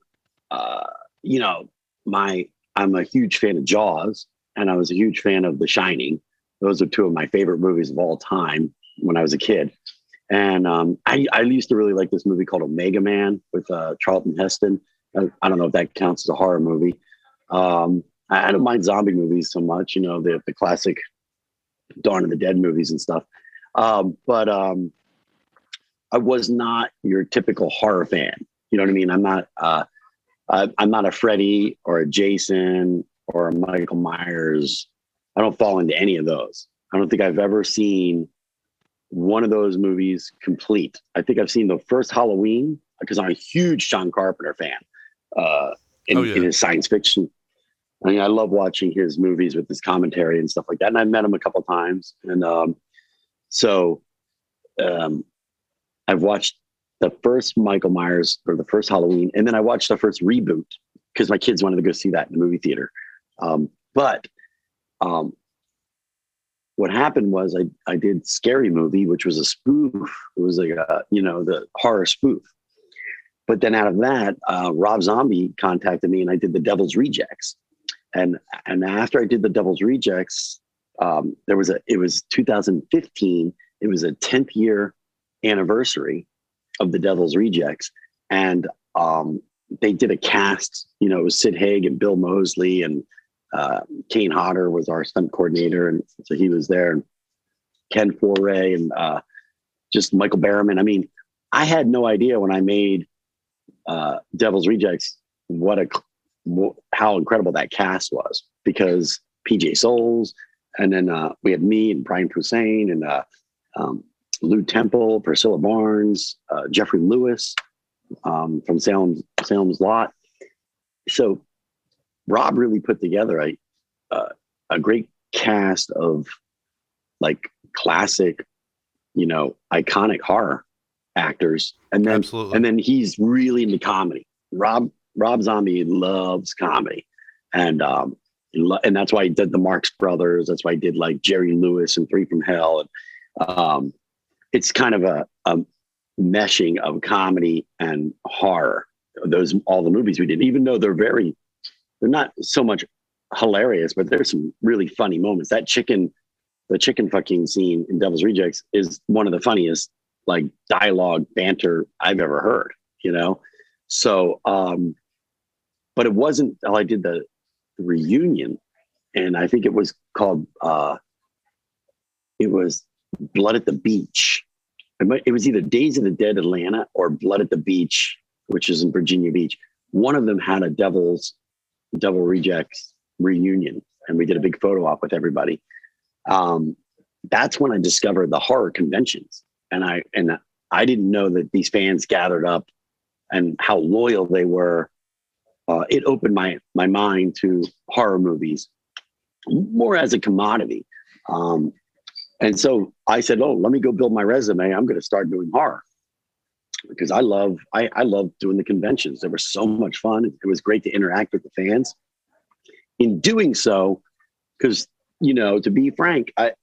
uh, you know, my I'm a huge fan of Jaws, and I was a huge fan of The Shining. Those are two of my favorite movies of all time when I was a kid. And um, I, I used to really like this movie called Omega Man with uh, Charlton Heston. I, I don't know if that counts as a horror movie. Um, I, I don't mind zombie movies so much, you know, the the classic Dawn of the Dead movies and stuff. Um, but um, I was not your typical horror fan. You know what I mean? I'm not. Uh, I, I'm not a Freddy or a Jason or a Michael Myers. I don't fall into any of those. I don't think I've ever seen one of those movies complete. I think I've seen the first Halloween because I'm a huge John Carpenter fan. Uh, in, Oh, yeah. in his science fiction. I mean, I love watching his movies with his commentary and stuff like that. And I met him a couple times, and um, so um, I've watched the first Michael Myers or the first Halloween, and then I watched the first reboot because my kids wanted to go see that in the movie theater. Um, but um, what happened was I I did Scary Movie, which was a spoof. It was like a you know the horror spoof. But then out of that, uh, Rob Zombie contacted me, and I did the Devil's Rejects. And and after I did the Devil's Rejects, um, there was a it was 2015. It was a 10th year anniversary of the Devil's Rejects, and um, they did a cast. You know, it was Sid Haig and Bill Moseley, and uh, Kane Hodder was our stunt coordinator, and so he was there. And Ken Foree and uh, just Michael Berryman. I mean, I had no idea when I made uh, Devil's Rejects what a how incredible that cast was because PJ Soles, and then uh, we had me and Brian Posehn and uh, um, Lew Temple, Priscilla Barnes, uh, Geoffrey Lewis um, from Salem Salem's Lot. So Rob really put together a a great cast of like classic, you know, iconic horror actors, and then Absolutely. and then he's really into comedy. Rob Rob Zombie loves comedy, and um, and that's why he did the Marx Brothers. That's why he did like Jerry Lewis and Three from Hell. And um, it's kind of a, a meshing of comedy and horror. Those all the movies we did, even though they're very, they're not so much hilarious, but there's some really funny moments. That chicken, the chicken fucking scene in Devil's Rejects is one of the funniest like dialogue banter I've ever heard, you know? So, um, but it wasn't until I did the, reunion and I think it was called, uh, it was Blood at the Beach. It, it was either Days of the Dead Atlanta or Blood at the Beach, which is in Virginia Beach. One of them had a Devil's Devil Rejects reunion, and we did a big photo op with everybody. Um, that's when I discovered the horror conventions, and I and I didn't know that these fans gathered up and how loyal they were. Uh, it opened my my mind to horror movies more as a commodity. Um, and so I said, "Oh, let me go build my resume. I'm going to start doing horror because I love I, I love doing the conventions. They were so much fun. It was great to interact with the fans. In doing so, because you know, to be frank, I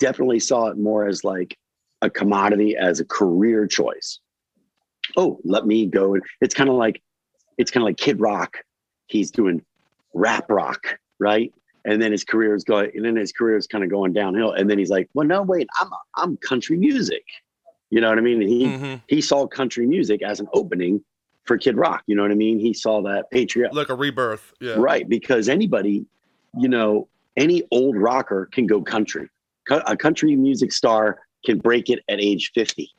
definitely saw it more as like a commodity as a career choice. Oh, let me go. It's kind of like, it's kind of like Kid Rock. He's doing rap rock, right? And then his career is going, and then his career is kind of going downhill. And then he's like, well, no, wait, I'm, I'm country music. You know what I mean? And he, Mhm. he saw country music as an opening for Kid Rock. You know what I mean? He saw that patriot, Like a rebirth. Yeah. right? Because anybody, you know, any old rocker can go country. A country music star can break it at age 50.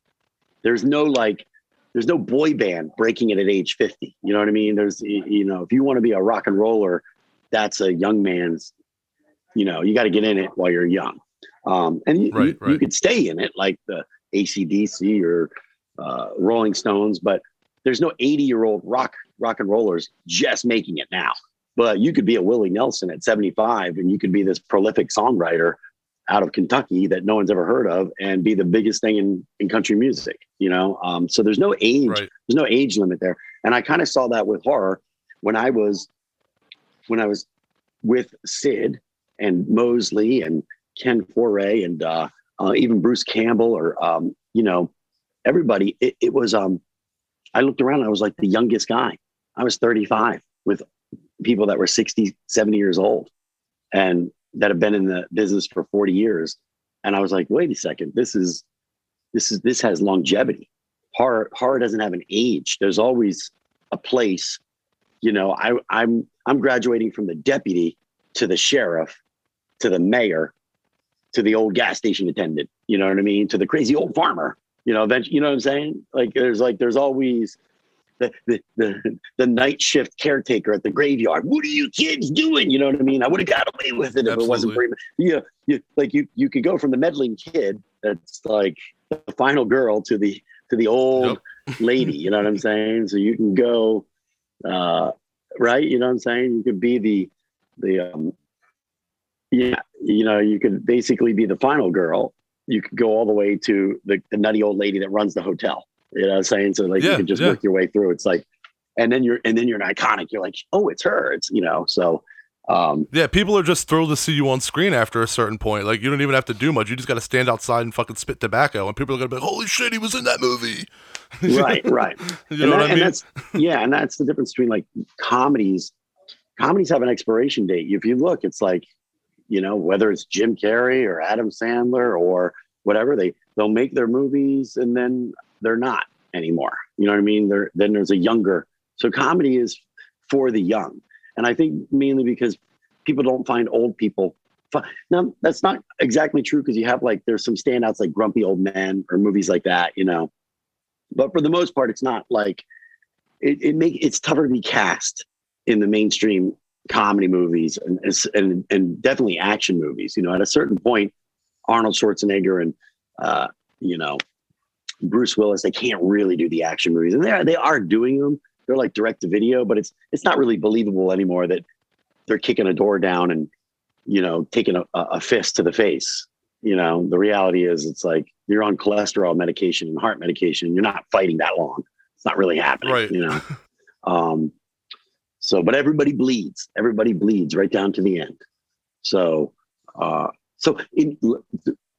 There's no like, there's no boy band breaking it at age 50. You know what I mean? There's, you know, if you want to be a rock and roller, that's a young man's, you know, you got to get in it while you're young. Um, and you, Right, you, you could stay in it like the ACDC or uh, Rolling Stones, but there's no 80 year old rock rock and rollers just making it now. But you could be a Willie Nelson at 75 and you could be this prolific songwriter out of Kentucky that no one's ever heard of and be the biggest thing in, in country music, you know? Um, so there's no age, Right. there's no age limit there. And I kind of saw that with horror when I was, when I was with Sid and Moseley and Ken Foree and uh, uh, even Bruce Campbell or, um, you know, everybody, it, it was, um, I looked around, I was like the youngest guy. I was 35 with people that were 60, 70 years old and that have been in the business for 40 years. And I was like, wait a second, this is, this is, this has longevity. Horror, horror doesn't have an age. There's always a place. You know, I, I'm, I'm graduating from the deputy to the sheriff, to the mayor, to the old gas station attendant. You know what I mean? To the crazy old farmer. You know, eventually, you know what I'm saying? Like, there's like, there's always the, the the the night shift caretaker at the graveyard. What are you kids doing? You know what I mean? I would have got away with it if it wasn't for yeah, you like you you could go from the meddling kid that's like the final girl to the to the old lady. You know what I'm saying? So you can go, uh, right? You know what I'm saying? You could be the the um, yeah, you know, you could basically be the final girl. You could go all the way to the, the nutty old lady that runs the hotel. You know what I'm saying? So like Yeah, you can just yeah. work your way through. It's like, and then you're and then you're an iconic. You're like, oh, it's her. It's you know. So um, Yeah, people are just thrilled to see you on screen after a certain point. Like you don't even have to do much. You just got to stand outside and fucking spit tobacco, and people are gonna be like, "Holy shit, he was in that movie!" right, right. You and, know that- what I and that's yeah, and that's the difference between like comedies. Comedies have an expiration date. If you look, it's like, you know, whether it's Jim Carrey or Adam Sandler or whatever, they they'll make their movies and then they're not anymore. You know what I mean? There then there's a younger. So comedy is for the young, and I think mainly because people don't find old people. Fun. Now that's not exactly true because you have like there's some standouts like Grumpy Old Men or movies like that. You know, but for the most part, it's not like it, it make it's tougher to be cast in the mainstream comedy movies and, and and definitely action movies. You know, at a certain point, Arnold Schwarzenegger and uh, you know Bruce Willis, they can't really do the action movies, and they are, they are doing them. They're like direct to video, but it's it's not really believable anymore that they're kicking a door down and you know taking a, a fist to the face. You know, the reality is it's like you're on cholesterol medication and heart medication. You're not fighting that long. It's not really happening. Right. You know. um, so, but everybody bleeds. Everybody bleeds right down to the end. So, uh, so in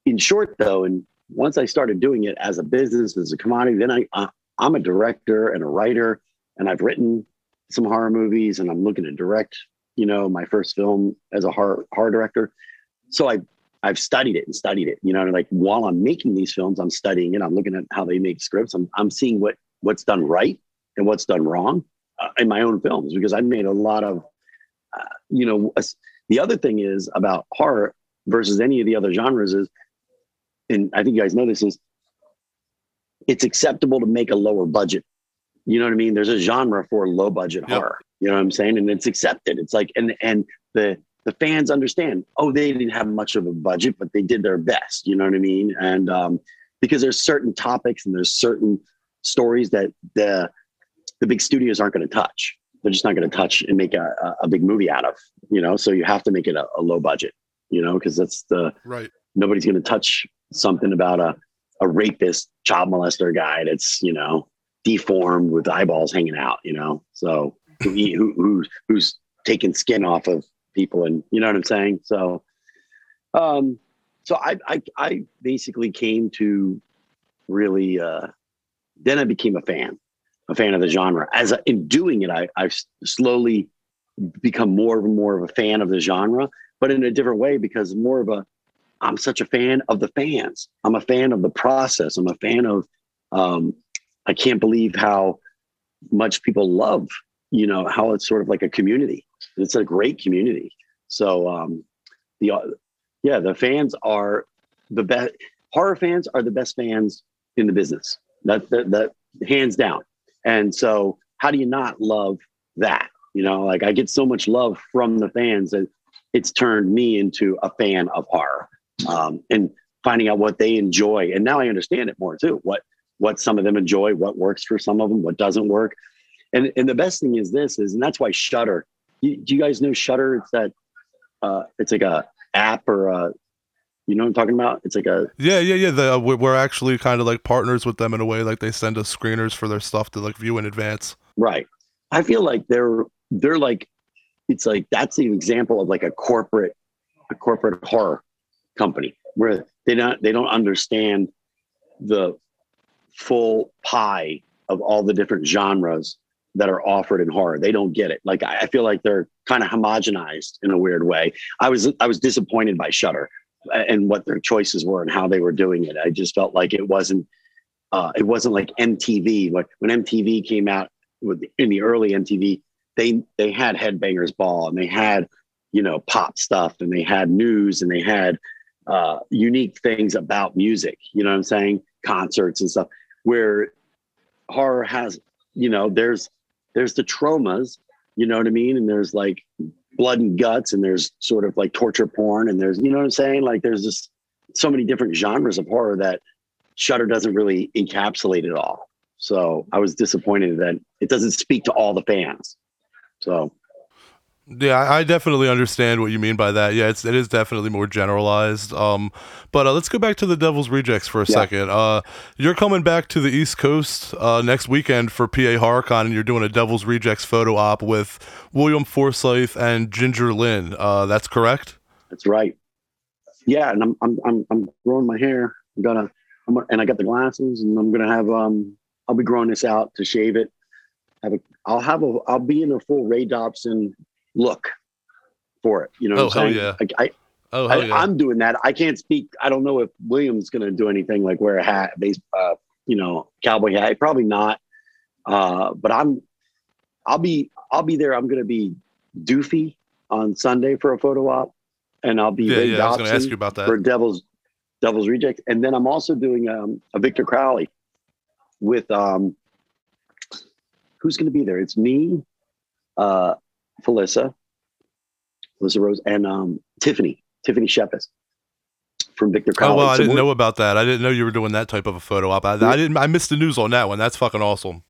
in short, though, and once I started doing it as a business, as a commodity, then I uh, I'm a director and a writer, and I've written some horror movies, and I'm looking to direct. You know, my first film as a horror horror director. So I I've studied it and studied it. You know, like while I'm making these films, I'm studying it. I'm looking at how they make scripts. I'm I'm seeing what what's done right and what's done wrong uh, in my own films because I made a lot of, uh, you know, as- the other thing is about horror versus any of the other genres is, and I think you guys know this is, it's acceptable to make a lower budget. You know what I mean? There's a genre for low budget Yep. horror. You know what I'm saying? And it's accepted. It's like, and and the the fans understand. Oh, they didn't have much of a budget, but they did their best. You know what I mean? And um, because there's certain topics and there's certain stories that the the big studios aren't going to touch. They're just not going to touch and make a, a, big movie out of. You know, so you have to make it a, a low budget. You know, because that's the right. nobody's going to touch something about a a rapist, child molester guy that's you know deformed with eyeballs hanging out. You know, so who, who, who who's taking skin off of people, and you know what I'm saying. So Um, so I, I, I basically came to really, uh, then I became a fan, a fan of the genre. As in doing it, I, I've slowly become more and more of a fan of the genre, but in a different way because more of a, I'm such a fan of the fans. I'm a fan of the process. I'm a fan of, um, I can't believe how much people love, you know, how it's sort of like a community. It's a great community. So, um, the, yeah, the fans are the best. Horror fans are the best fans in the business. That, that, that hands down. And so, how do you not love that? You know, like I get so much love from the fans that it's turned me into a fan of horror um, and finding out what they enjoy. And now I understand it more too. What what some of them enjoy, what works for some of them, what doesn't work. And and the best thing is this is, and that's why Shudder. You, do you guys know Shudder? It's that uh, it's like a app or a you know what I'm talking about? It's like a Yeah, yeah, yeah. The, uh, we- we're actually kind of like partners with them in a way. Like they send us screeners for their stuff to like view in advance. right. I feel like they're they're like it's like that's an example of like a corporate a corporate horror company where they don't they don't understand the full pie of all the different genres that are offered in horror. They don't get it. Like I, feel like they're kind of homogenized in a weird way. I was I was disappointed by Shudder and what their choices were and how they were doing it. I just felt like it wasn't uh, it wasn't like MTV. When when MTV came out with in the early MTV, they they had Headbangers Ball and they had you know pop stuff and they had news and they had uh, unique things about music. You know what I'm saying? Concerts and stuff. Where horror has you know there's there's the traumas. You know what I mean? And there's like blood and guts and there's sort of like torture porn and there's you know what I'm saying? Like there's just so many different genres of horror that Shudder doesn't really encapsulate it all. So I was disappointed that it doesn't speak to all the fans. So Yeah, I definitely understand what you mean by that. Yeah, it's it is definitely more generalized. Um, but uh, let's go back to the Devil's Rejects for a Yeah. second. Uh, you're coming back to the East Coast uh, next weekend for PA HorrorCon, and you're doing a Devil's Rejects photo op with William Forsythe and Ginger Lynn. Uh, that's correct. that's right. Yeah, and I'm I'm I'm, I'm growing my hair. I'm gonna I'm gonna, and I got the glasses and I'm gonna have um I'll be growing this out to shave it. Have a I'll have a I'll be in a full Ray Dobson look for it. You know Oh, what I'm hell saying? yeah. Like, I, Oh, I, yeah. I'm doing that. I can't speak. I don't know if William's going to do anything like wear a hat, base, uh, you know, cowboy hat. Probably not. Uh, but I'm, I'll be, I'll be there. I'm going to be Doofy on Sunday for a photo op, and I'll be yeah, Ray yeah. I was going to ask you about that. for Devil's Devil's Reject, and then I'm also doing um, a Victor Crowley with um, who's going to be there? It's me, uh, Felissa, Felissa Rose, and um, Tiffany, Tiffany Shepis from Victor Crowley. Oh well, I So didn't know about that. I didn't know you were doing that type of a photo op. I, I didn't. I missed the news on that one. That's fucking awesome.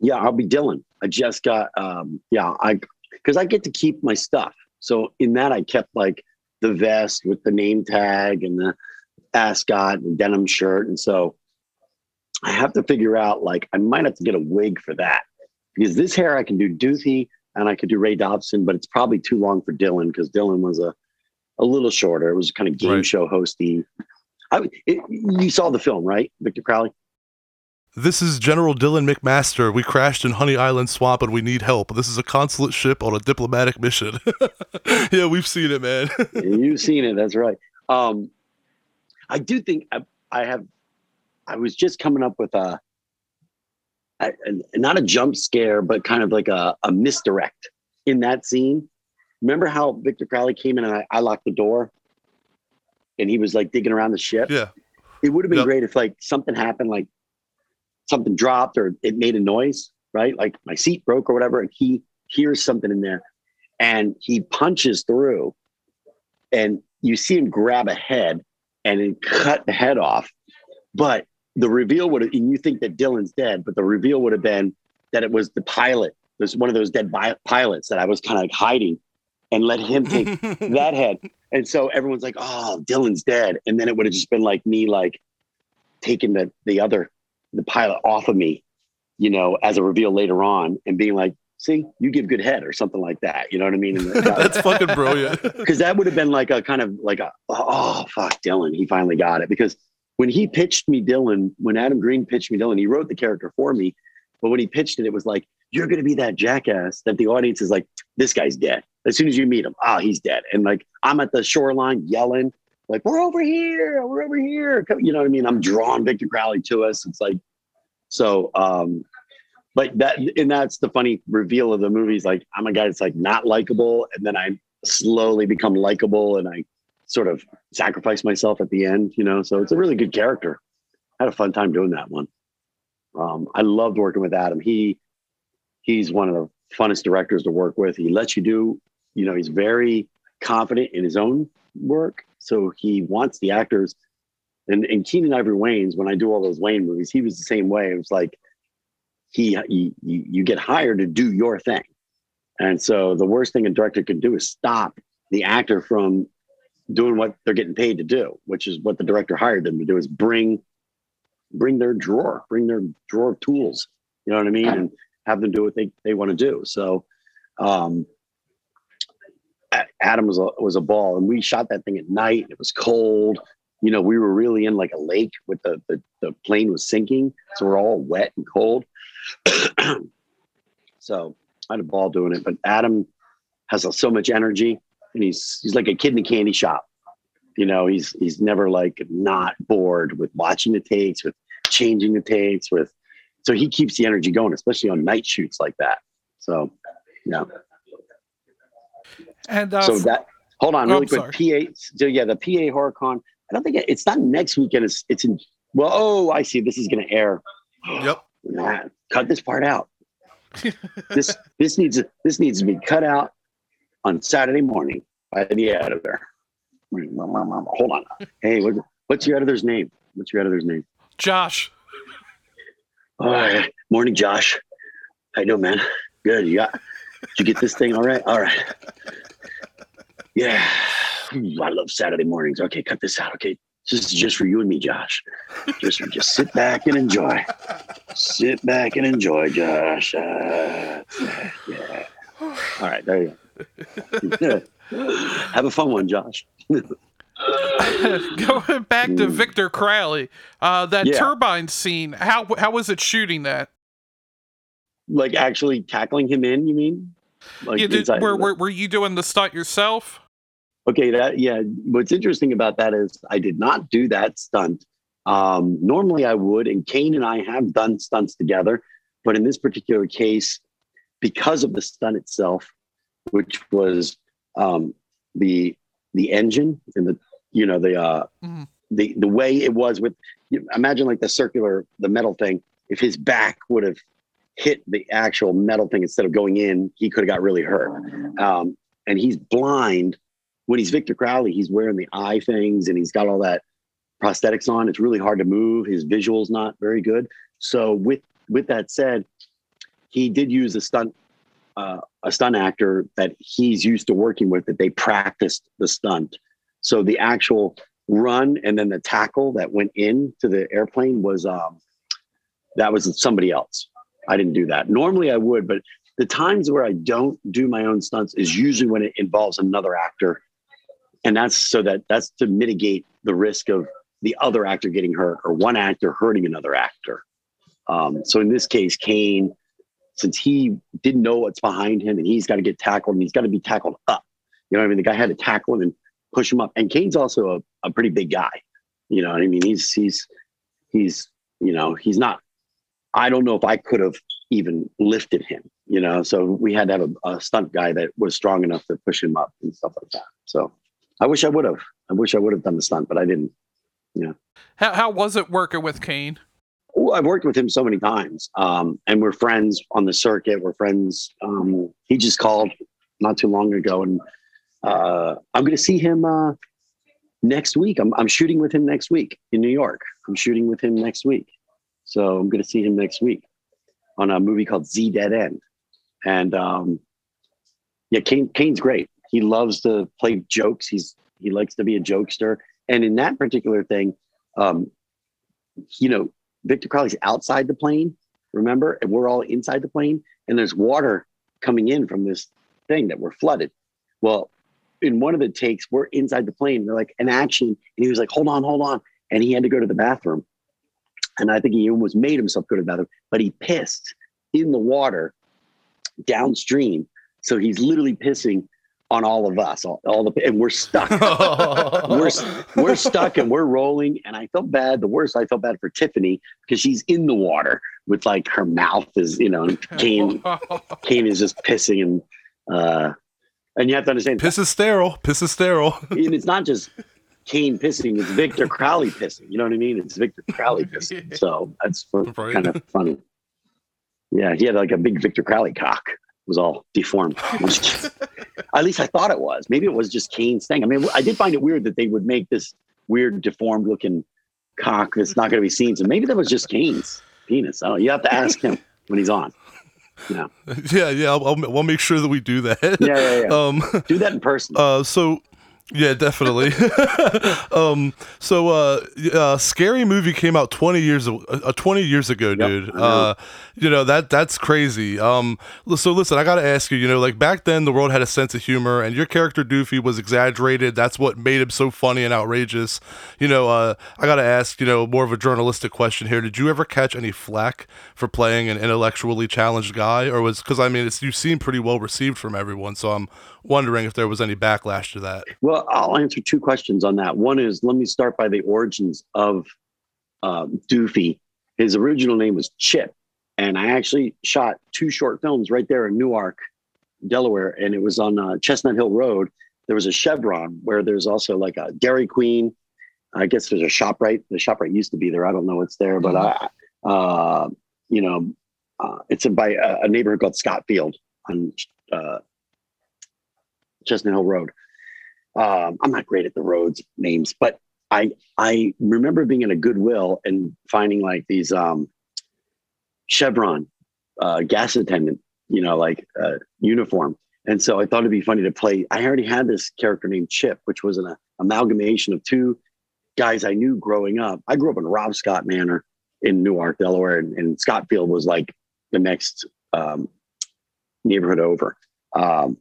Yeah, I'll be Dylan. I just got um yeah, I because I get to keep my stuff. So in that I kept like the vest with the name tag and the ascot and denim shirt. And so I have to figure out like I might have to get a wig for that. Because this hair I can do Doofy and I could do Ray Dobson, but it's probably too long for Dylan because Dylan was a a little shorter. It was kind of game Right. show hosty. I, it, you saw the film, right, Victor Crowley? This is General Dylan McMaster. We crashed in Honey Island Swamp and we need help. This is a consulate ship on a diplomatic mission. yeah, we've seen it, man. You've seen it. That's right. Um, I do think I, I have. I was just coming up with a, a- not a jump scare, but kind of like a, a misdirect in that scene. Remember how Victor Crowley came in and I, I locked the door, and he was like digging around the ship. yeah. It would have been Yep. great if like something happened, like something dropped or it made a noise, right? Like my seat broke or whatever, and he hears something in there, and he punches through, and you see him grab a head and then cut the head off. But the reveal would have, and you think that Dylan's dead, but the reveal would have been that it was the pilot. There's one of those dead bi- pilots that I was kind of like hiding, and let him take that head. And so everyone's like, "Oh, Dylan's dead," and then it would have just been like me, like taking the the other the pilot off of me, you know, as a reveal later on, and being like, see, you give good head or something like that. You know what I mean? That's fucking brilliant. Because that would have been like a kind of like a, oh, fuck, Dylan. He finally got it. Because when he pitched me Dylan, when Adam Green pitched me Dylan, he wrote the character for me. But when he pitched it, it was like, you're going to be that jackass that the audience is like, this guy's dead. As soon as you meet him, ah, he's dead. And like, I'm at the shoreline yelling, like, we're over here, we're over here. You know what I mean? I'm drawing Victor Crowley to us. It's like, so, um, but that, and that's the funny reveal of the movies. Like, I'm a guy that's like not likable. And then I slowly become likable and I sort of sacrifice myself at the end, you know? So it's a really good character. I had a fun time doing that one. Um, I loved working with Adam. He, he's one of the funnest directors to work with. He lets you do, you know, he's very confident in his own work. So he wants the actors. And, and Keenen Ivory Wayans, when I do all those Wayne movies, he was the same way. It was like, he, you, get hired to do your thing. And so the worst thing a director can do is stop the actor from doing what they're getting paid to do, which is what the director hired them to do is bring bring their drawer, bring their drawer of tools. You know what I mean? And have them do what they, they want to do. So um Adam was a was a ball and we shot that thing at night. It was cold. You know, we were really in like a lake with the the, the plane was sinking. So we're all wet and cold. so I had a ball doing it. But Adam has so much energy and he's he's like a kid in a candy shop. You know, he's he's never like not bored with watching the takes, with changing the takes, with so he keeps the energy going, especially on night shoots like that. So yeah. And uh, so that hold on Oh, really I'm quick. PA so yeah, the PA HorrorCon. I don't think it, it's not next weekend. It's it's in well, oh, I see. This is gonna air. Yep. Nah, cut this part out. this this needs this needs to be cut out on Saturday morning by the editor. Hold on. Hey, what, what's your editor's name? What's your editor's name? Josh, All right. Morning, Josh. How you doing, man? Good. You got? Did you get this thing all right? All right. Yeah. Ooh, I love Saturday mornings. Okay, cut this out. Okay, this is just for you and me, Josh. Just just sit back and enjoy. Sit back and enjoy, Josh. Uh, yeah. All right, there you go. Have a fun one, Josh. going back to. Victor Crowley, uh, that Yeah. turbine scene. How how was it shooting that? Like actually tackling him in, you mean? Like you did, were, were were you doing the stunt yourself? Okay, that yeah. What's interesting about that is I did not do that stunt. Um, normally I would, and Kane and I have done stunts together, but in this particular case, because of the stunt itself, which was um, the the engine and the you know the uh, Mhm. the the way it was with imagine like the circular the metal thing. If his back would have hit the actual metal thing instead of going in, he could have got really hurt. Um, and he's blind when he's Victor Crowley, he's wearing the eye things and he's got all that prosthetics on. It's really hard to move. His visual's not very good. So with with that said, he did use a stunt uh, a stunt actor that he's used to working with that they practiced the stunt. So the actual run and then the tackle that went into the airplane was um that was somebody else. I didn't do that. Normally I would, but the times where I don't do my own stunts is usually when it involves another actor. And that's so that that's to mitigate the risk of the other actor getting hurt or one actor hurting another actor. Um, so in this case, Kane, since he didn't know what's behind him and he's got to get tackled and he's got to be tackled up. You know what I mean? The guy had to tackle him and push him up. And Kane's also a, a pretty big guy. You know what I mean? He's he's he's you know, he's not I don't know if I could have even lifted him, you know. So we had to have a, a stunt guy that was strong enough to push him up and stuff like that. So I wish I would have. I wish I would have done the stunt, but I didn't. Yeah. How how was it working with Kane? I've worked with him so many times, um, and we're friends on the circuit. We're friends. Um, he just called not too long ago, and uh, I'm going to see him uh, next week. I'm, I'm shooting with him next week in New York. I'm shooting with him next week, so I'm going to see him next week on a movie called Z Dead End. And um, yeah, Kane, Kane's great. He loves to play jokes. He's he likes to be a jokester, and in that particular thing, um, you know, Victor Crowley's outside the plane, remember? And we're all inside the plane, and there's water coming in from this thing that we're flooded. Well, in one of the takes, we're inside the plane. They're like, an action. And he was like, hold on, hold on. And he had to go to the bathroom. And I think he almost made himself go to the bathroom, but he pissed in the water downstream. So he's literally pissing on all of us, all, all the, and we're stuck. we're, we're stuck and we're rolling. And I felt bad. The worst, I felt bad for Tiffany because she's in the water with like her mouth is, you know, Kane, Kane is just pissing and, uh, and you have to understand, Piss is sterile. Piss is sterile. and it's not just Kane pissing; it's Victor Crowley pissing. You know what I mean? It's Victor Crowley pissing. So that's Right. kind of funny. Yeah, he had like a big Victor Crowley cock. Was all deformed. At least I thought it was. Maybe it was just Kane's thing. I mean, I did find it weird that they would make this weird, deformed looking cock that's not going to be seen. So maybe that was just Kane's penis. Oh. You have to ask him when he's on. Yeah, yeah, yeah. I'll, I'll, we'll make sure that we do that. yeah, yeah. yeah. Um, Do that in person. Uh, so yeah, definitely. um, so uh, uh, scary movie came out twenty years uh, twenty years ago, dude. Uh, you know that that's crazy. Um, so listen, I gotta ask you. You know, like back then, the world had a sense of humor, and your character Doofy was exaggerated. That's what made him so funny and outrageous. You know, uh, I gotta ask. You know, more of a journalistic question here. Did you ever catch any flack for playing an intellectually challenged guy, or was because I mean, it's you seem pretty well received from everyone. So I'm wondering if there was any backlash to that. Well, I'll answer two questions on that. One is let me start by the origins of um, Doofy. His original name was Chip, and I actually shot two short films right there in Newark, Delaware, and it was on uh, Chestnut Hill Road. There was a Chevron where there's also like a Dairy Queen. I guess there's a Shoprite. The Shoprite used to be there. I don't know what's there, but I, uh, you know, uh, it's in by a, a neighborhood called Scottfield on uh, Chestnut Hill Road um, I'm not great at the roads names, but I I remember being in a Goodwill and finding like these um, Chevron uh, gas attendant, you know, like uh, uniform. And so I thought it'd be funny to play. I already had this character named Chip, which was an uh, amalgamation of two guys I knew growing up. I grew up in Robscott Manor in Newark, Delaware, and, and Scottfield was like the next um, neighborhood over. Um,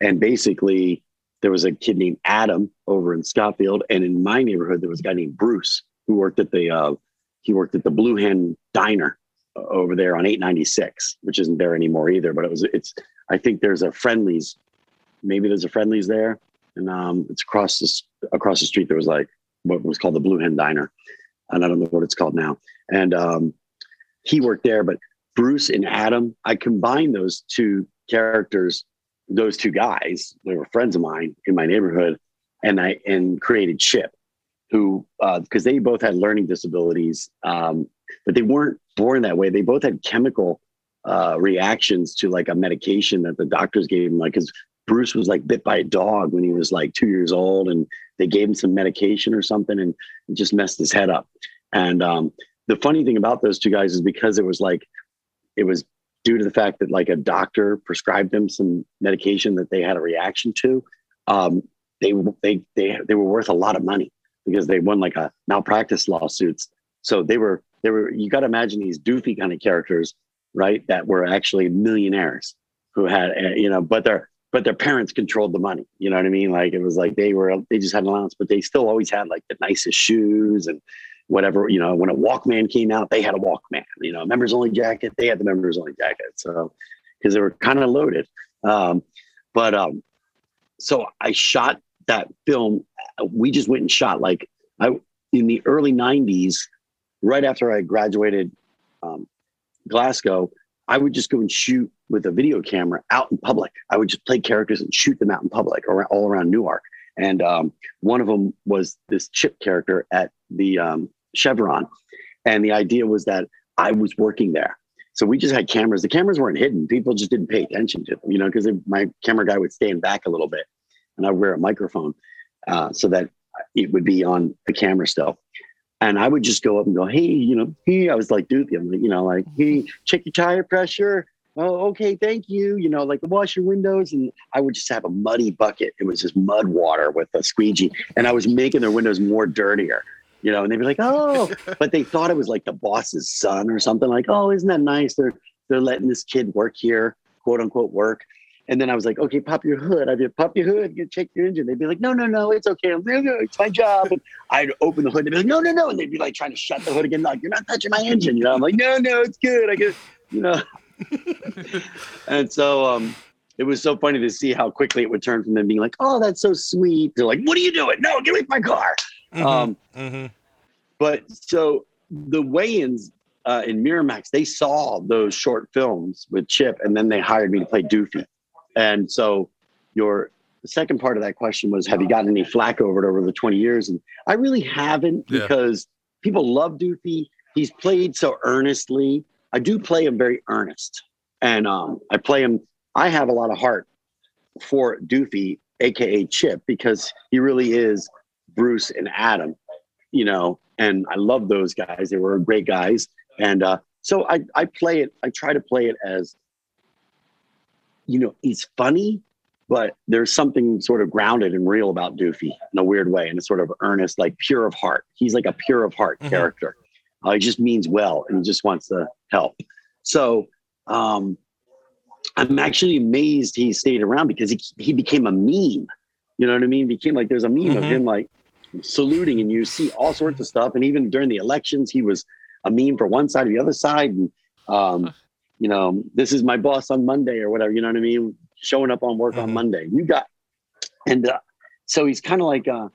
and basically, there was a kid named Adam over in Scottfield, and in my neighborhood there was a guy named Bruce who worked at the uh, he worked at the Blue Hen Diner uh, over there on 896, which isn't there anymore either. But it was it's I think there's a Friendly's, maybe there's a Friendly's there, and um, it's across the across the street. There was like what was called the Blue Hen Diner, and I don't know what it's called now. And um, he worked there, but Bruce and Adam, I combined those two characters those two guys they were friends of mine in my neighborhood and i and created chip who because they both had learning disabilities um, but they weren't born that way. They both had chemical uh, reactions to like a medication that the doctors gave him like because bruce was like bit by a dog when he was like two years old and they gave him some medication or something and just messed his head up. And um, the funny thing about those two guys is because it was like it was due to the fact that like a doctor prescribed them some medication that they had a reaction to um, they they they they were worth a lot of money because they won like a malpractice lawsuits. So they were they were you got to imagine these doofy kind of characters right that were actually millionaires who had uh, you know but their but their parents controlled the money you know what i mean? Like it was like they were they just had an allowance but they still always had like the nicest shoes and whatever you know when a walkman came out they had a walkman you know members only jacket they had the members only jacket. So because they were kind of loaded. Um, but um, so i shot that film we just went and shot like i in the early 90s right after i graduated um, glasgow i would just go and shoot with a video camera out in public. I would just play characters and shoot them out in public or all around newark. And um, one of them was this chip character at the um, Chevron. And the idea was that I was working there. So we just had cameras. The cameras weren't hidden. People just didn't pay attention to them, you know, because my camera guy would stand back a little bit and I'd wear a microphone uh, so that it would be on the camera still. And I would just go up and go, hey, you know, hey, I was like, dude, you know, like, hey, check your tire pressure. Oh, okay, thank you. You know, like wash your windows. And I would just have a muddy bucket. It was just mud water with a squeegee. And I was making their windows more dirtier you know, and they'd be like, "Oh," but they thought it was like the boss's son or something. Like, "Oh, isn't that nice? They're they're letting this kid work here." quote unquote work. And then I was like, okay, pop your hood. I'd be like, pop your hood, get check your engine. They'd be like, no, no, no, it's okay. I'm no, no, it's my job. And I'd open the hood. And they'd be like, no, no, no. And they'd be like trying to shut the hood again. Like, you're not touching my engine. You know, I'm like, no, no, it's good. I get, you know. and so um, it was so funny to see how quickly it would turn from them being like, oh, that's so sweet. They're like, what are you doing? No, get away from my car. Mhm, Um, mhm. but so the Wayans uh, in Miramax, they saw those short films with Chip, and then they hired me to play Doofy. And so your the second part of that question was, have you gotten any flack over it over the 20 years? And I really haven't Yeah. because people love Doofy. He's played so earnestly. I do play him very earnest, and um, I play him. I have a lot of heart for Doofy, aka Chip, because he really is Bruce and Adam you know, and I love those guys. They were great guys. And uh, so I, I play it, I try to play it as, you know, he's funny, but there's something sort of grounded and real about Doofy in a weird way, and it's sort of earnest, like pure of heart. He's like a pure of heart Mhm. character. Uh, he just means well and he just wants to help. So um, I'm actually amazed he stayed around because he, he became a meme. You know what I mean? Became like there's a meme of Mhm. him like saluting and you see all sorts of stuff. And even during the elections, he was a meme for one side or the other side. And, um, you know, this is my boss on Monday or whatever, you know what I mean? Showing up on work on Mhm. Monday. You got, and uh, so he's kind of like, uh,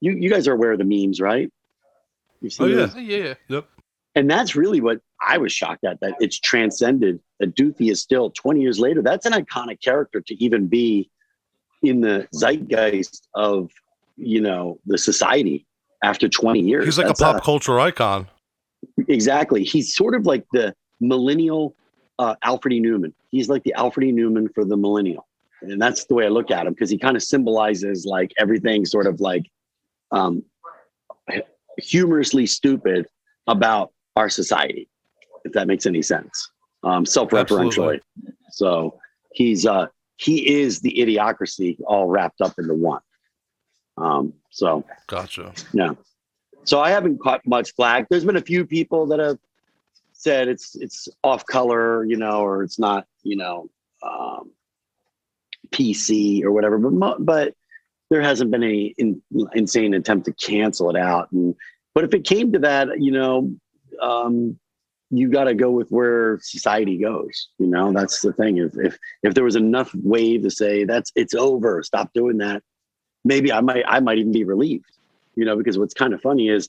you, you guys are aware of the memes, right? You see Oh, yeah. those? Yeah. Yep. And that's really what I was shocked at that it's transcended. That Doofy is still 20 years later. That's an iconic character to even be in the zeitgeist of, you know, the society after 20 years. He's like That's a pop culture icon. Exactly. He's sort of like the millennial uh, Alfred E. Neuman. He's like the Alfred E. Neuman for the millennial. And that's the way I look at him because he kind of symbolizes like everything sort of like um, humorously stupid about our society, if that makes any sense. Um, self-referentially. Absolutely. So he's uh he is the idiocracy all wrapped up into one. Um, so Gotcha. yeah. So I haven't caught much flack. There's been a few people that have said it's it's off color, you know, or it's not, you know, um, PC or whatever. But mo- but there hasn't been any in, insane attempt to cancel it out. And but if it came to that, you know, um, you got to go with where society goes. You know, that's the thing. If if if there was enough wave to say that's it's over, stop doing that. Maybe I might I might even be relieved you know, because what's kind of funny is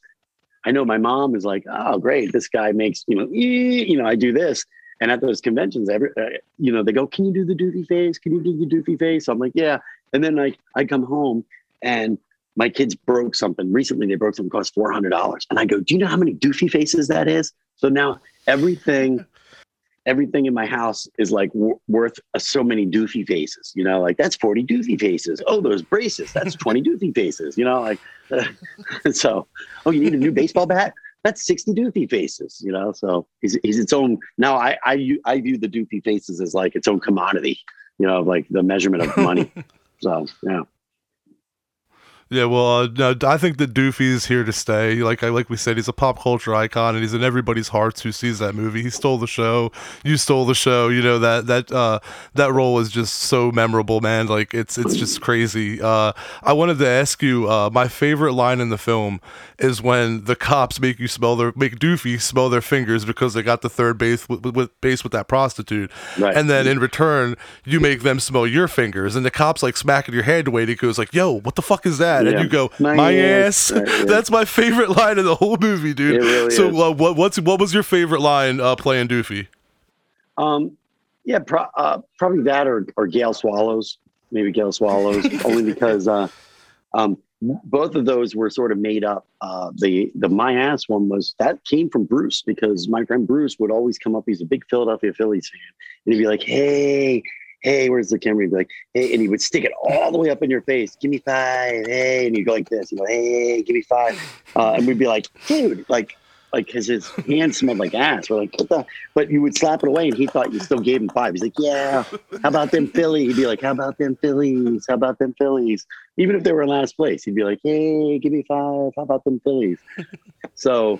I know my mom is like, oh, great, this guy makes, you know, ee, you know, I do this. And at those conventions, every, uh, you know, they go, can you do the doofy face? Can you do the doofy face? I'm like, yeah. And then like, I come home and my kids broke something. Recently, they broke something cost $400. And I go, do you know how many doofy faces that is? So now everything, everything in my house is like w- worth uh, so many doofy faces, you know, like that's 40 doofy faces. Oh, those braces, that's 20 doofy faces, you know, like, so, oh, you need a new baseball bat? That's 60 doofy faces, you know? So he's, he's its own. Now I—I view the doofy faces as like its own commodity, you know, like the measurement of money. so, yeah. Yeah, well, uh, no, I think that Doofy's here to stay. Like I like we said, he's a pop culture icon, and he's in everybody's hearts who sees that movie. He stole the show. You stole the show. You know that that uh, that role is just so memorable, man. Like it's it's just crazy. Uh, I wanted to ask you. Uh, my favorite line in the film is when the cops make you smell their make Doofy smell their fingers because they got the third base with, with, with base with that prostitute, Right. and then in return you make them smell your fingers, and the cops like smacking your hand away. He goes like, "Yo, what the fuck is that?" And Yeah. you go, My "My, ass." ass." Right. That's my favorite line in the whole movie, dude. Really so uh, what what's what was your favorite line uh, playing Doofy? Um, yeah, pro- uh, probably that or, or Gail Swallows, maybe Gail Swallows, only because uh, um, both of those were sort of made up. Uh, the the my ass one was that came from Bruce because my friend Bruce would always come up. He's a big Philadelphia Phillies fan, and he'd be like, "Hey, hey, where's the camera?" He'd be like, "Hey," and he would stick it all the way up in your face. Give me five, hey, and you go like this. You go, "Hey, give me five. Uh, and we'd be like, "Dude, like." Like because his hand smelled like ass. We're like, what the? But you would slap it away, and he thought you still gave him five. He's like, yeah. How about them Phillies? He'd be like, how about them Phillies? How about them Phillies? Even if they were in last place, he'd be like, hey, give me five. How about them Phillies? so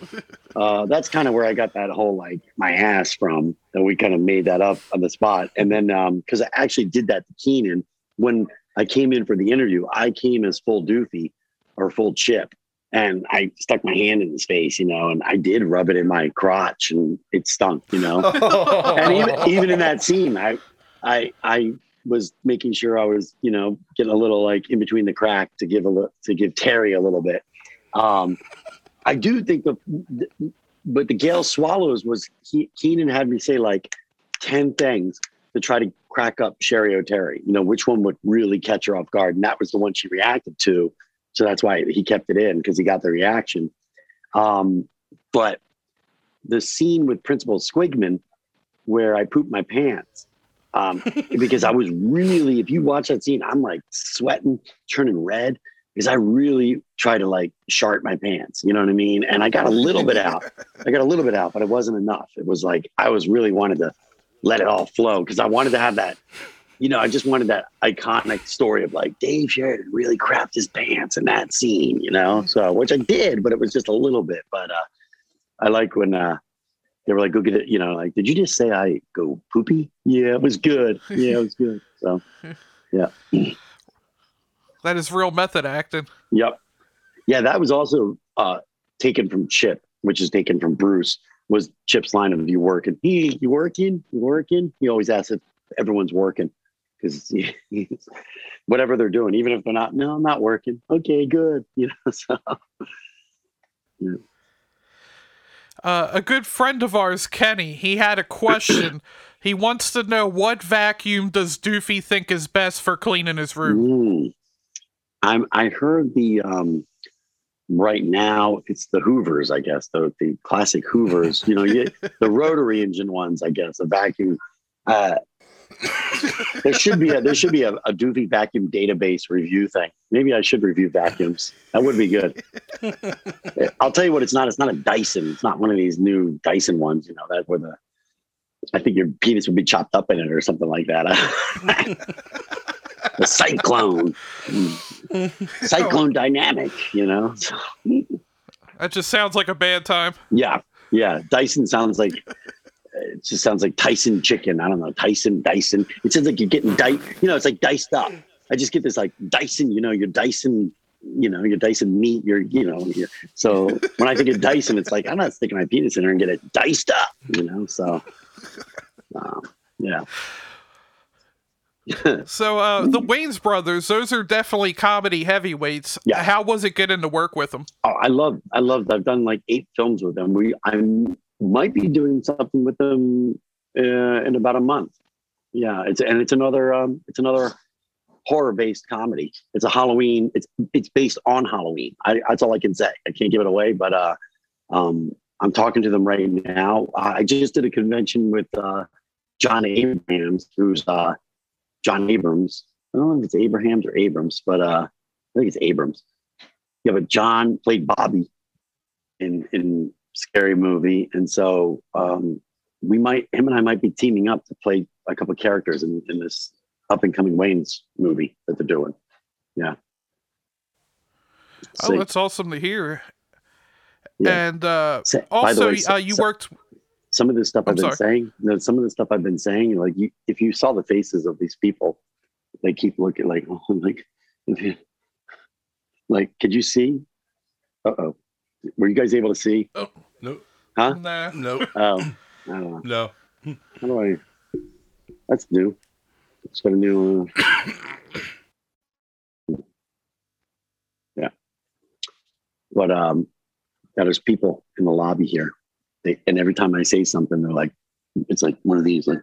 uh, that's kind of where I got that whole like my ass from. And we kind of made that up on the spot. And then because I actually did that to Keenen when I came in for the interview, I came as full doofy or full chip and I stuck my hand in his face, you know, and I did rub it in my crotch, and it stunk, you know. and even even in that scene, I I I was making sure I was, you know, getting a little like in between the crack to give a little to give Terry a little bit. Um, I do think the, but the Gail Swallows was he, Keenen had me say like ten things to try to crack up Cheri Oteri. You know, which one would really catch her off guard, and that was the one she reacted to so that's why he kept it in because he got the reaction. Um, but the scene with Principal Squiggman, where I pooped my pants, um, because I was really, if you watch that scene, I'm like sweating, turning red because I really tried to like shart my pants. You know what I mean? And I got a little bit out. I got a little bit out, but it wasn't enough. It was like I was really wanted to let it all flow because I wanted to have that you know, I just wanted that iconic story of like Dave Sheridan really crapped his pants in that scene, you know. So which I did, but it was just a little bit. But uh I like when uh they were like, go get it, you know, like, did you just say I go poopy? Yeah, it was good. Yeah, it was good. So yeah. That is real method acting. Yep. Yeah, that was also uh taken from Chip, which is taken from Bruce, was Chip's line of you working. He you working? You working? He always asks if everyone's working because whatever they're doing, even if they're not, no, I'm not working. Okay, good. You know, so yeah. Uh, a good friend of ours, Kenny, he had a question. he wants to know what vacuum does Doofy think is best for cleaning his room. Mm. I'm. I heard the. Um, right now, it's the Hoovers. I guess the the classic Hoovers. You know, you, the rotary engine ones. I guess a vacuum. Uh, there should be a there should be a, a doofy vacuum database review thing. Maybe I should review vacuums. That would be good. I'll tell you what it's not. It's not a Dyson. It's not one of these new Dyson ones. You know that where the I think your penis would be chopped up in it or something like that. the cyclone, cyclone dynamic. You know. That just sounds like a bad time. Yeah, yeah. Dyson sounds like it just sounds like Tyson chicken. I don't know, Tyson, Dyson. It sounds like you're getting diced. You know, it's like diced up. I just get this like Dyson. You know, your Dyson. You know, your Dyson meat. Your, you know. Your, so when I think of Dyson, it's like I'm not sticking my penis in there and get it diced up. You know, so um, yeah. so uh, the Wayans brothers, those are definitely comedy heavyweights. Yeah. How was it getting to work with them? Oh, I love, I love. I've done like eight films with them. We, I'm might be doing something with them uh, in about a month. Yeah, it's and it's another um, it's another horror based comedy. It's a Halloween. It's it's based on Halloween. I, that's all I can say. I can't give it away, but uh, um, I'm talking to them right now. I just did a convention with uh, John Abrams, who's uh, John Abrams. I don't know if it's Abrahams or Abrams, but uh, I think it's Abrams. Yeah, but John played Bobby in in scary movie, and so um, we might him and I might be teaming up to play a couple characters in, in this up and coming Wayans movie that they're doing. Yeah. Oh, that's awesome to hear. Yeah. And uh, Say- by the also, way, so- uh, you so- worked. some of the stuff I'm I've been sorry. saying, you know, some of the stuff I've been saying, like you, if you saw the faces of these people, they keep looking like, oh, like, like, could you see? Uh oh, were you guys able to see? Oh no, Huh? Nah. no, Oh, I don't know. no. How do I? That's new. It's got a new. Uh... Yeah, but um, yeah, there's people in the lobby here, they, and every time I say something, they're like, it's like one of these, like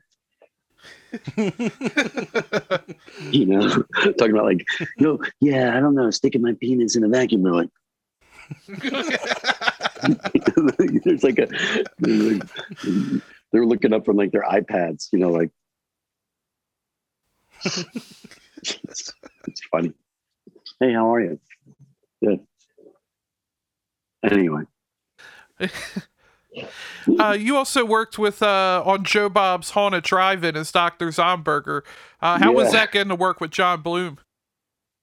you know, talking about like, no, yeah, I don't know, sticking my penis in a vacuum. They're like, there's like a, there's like- they're looking up from like their iPads, you know, like, it's, it's funny. Hey, how are you? Good. Anyway, Uh, you also worked with uh, on Joe Bob's Haunted Drive-In as Dr. Zomberger. Uh, how was that getting to work with John Bloom?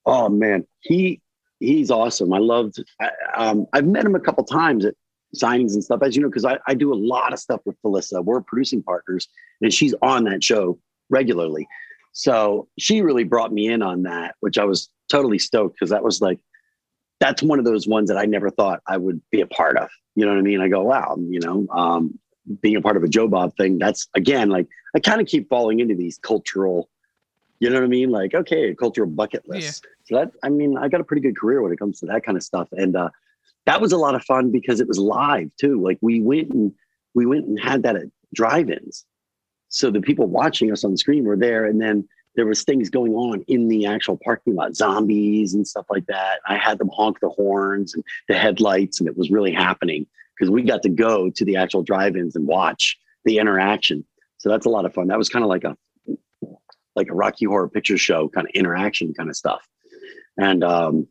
Oh man, he he's awesome. I loved. I, um, I've met him a couple times at signings and stuff, as you know, because I, I do a lot of stuff with Felissa. We're producing partners, and she's on that show regularly. So she really brought me in on that, which I was totally stoked because that was like that's one of those ones that I never thought I would be a part of. You know what I mean? I go, wow, you know, um, being a part of a Joe Bob thing. That's again like I kind of keep falling into these cultural. You know what I mean? Like, okay, cultural bucket list. So that I mean, I got a pretty good career when it comes to that kind of stuff. And uh that was a lot of fun because it was live too. Like we went and we went and had that at drive-ins. So the people watching us on the screen were there and then there was things going on in the actual parking lot, zombies and stuff like that. I had them honk the horns and the headlights, and it was really happening because we got to go to the actual drive-ins and watch the interaction. So that's a lot of fun. That was kind of like a like a Rocky Horror Picture Show kind of interaction kind of stuff. And um,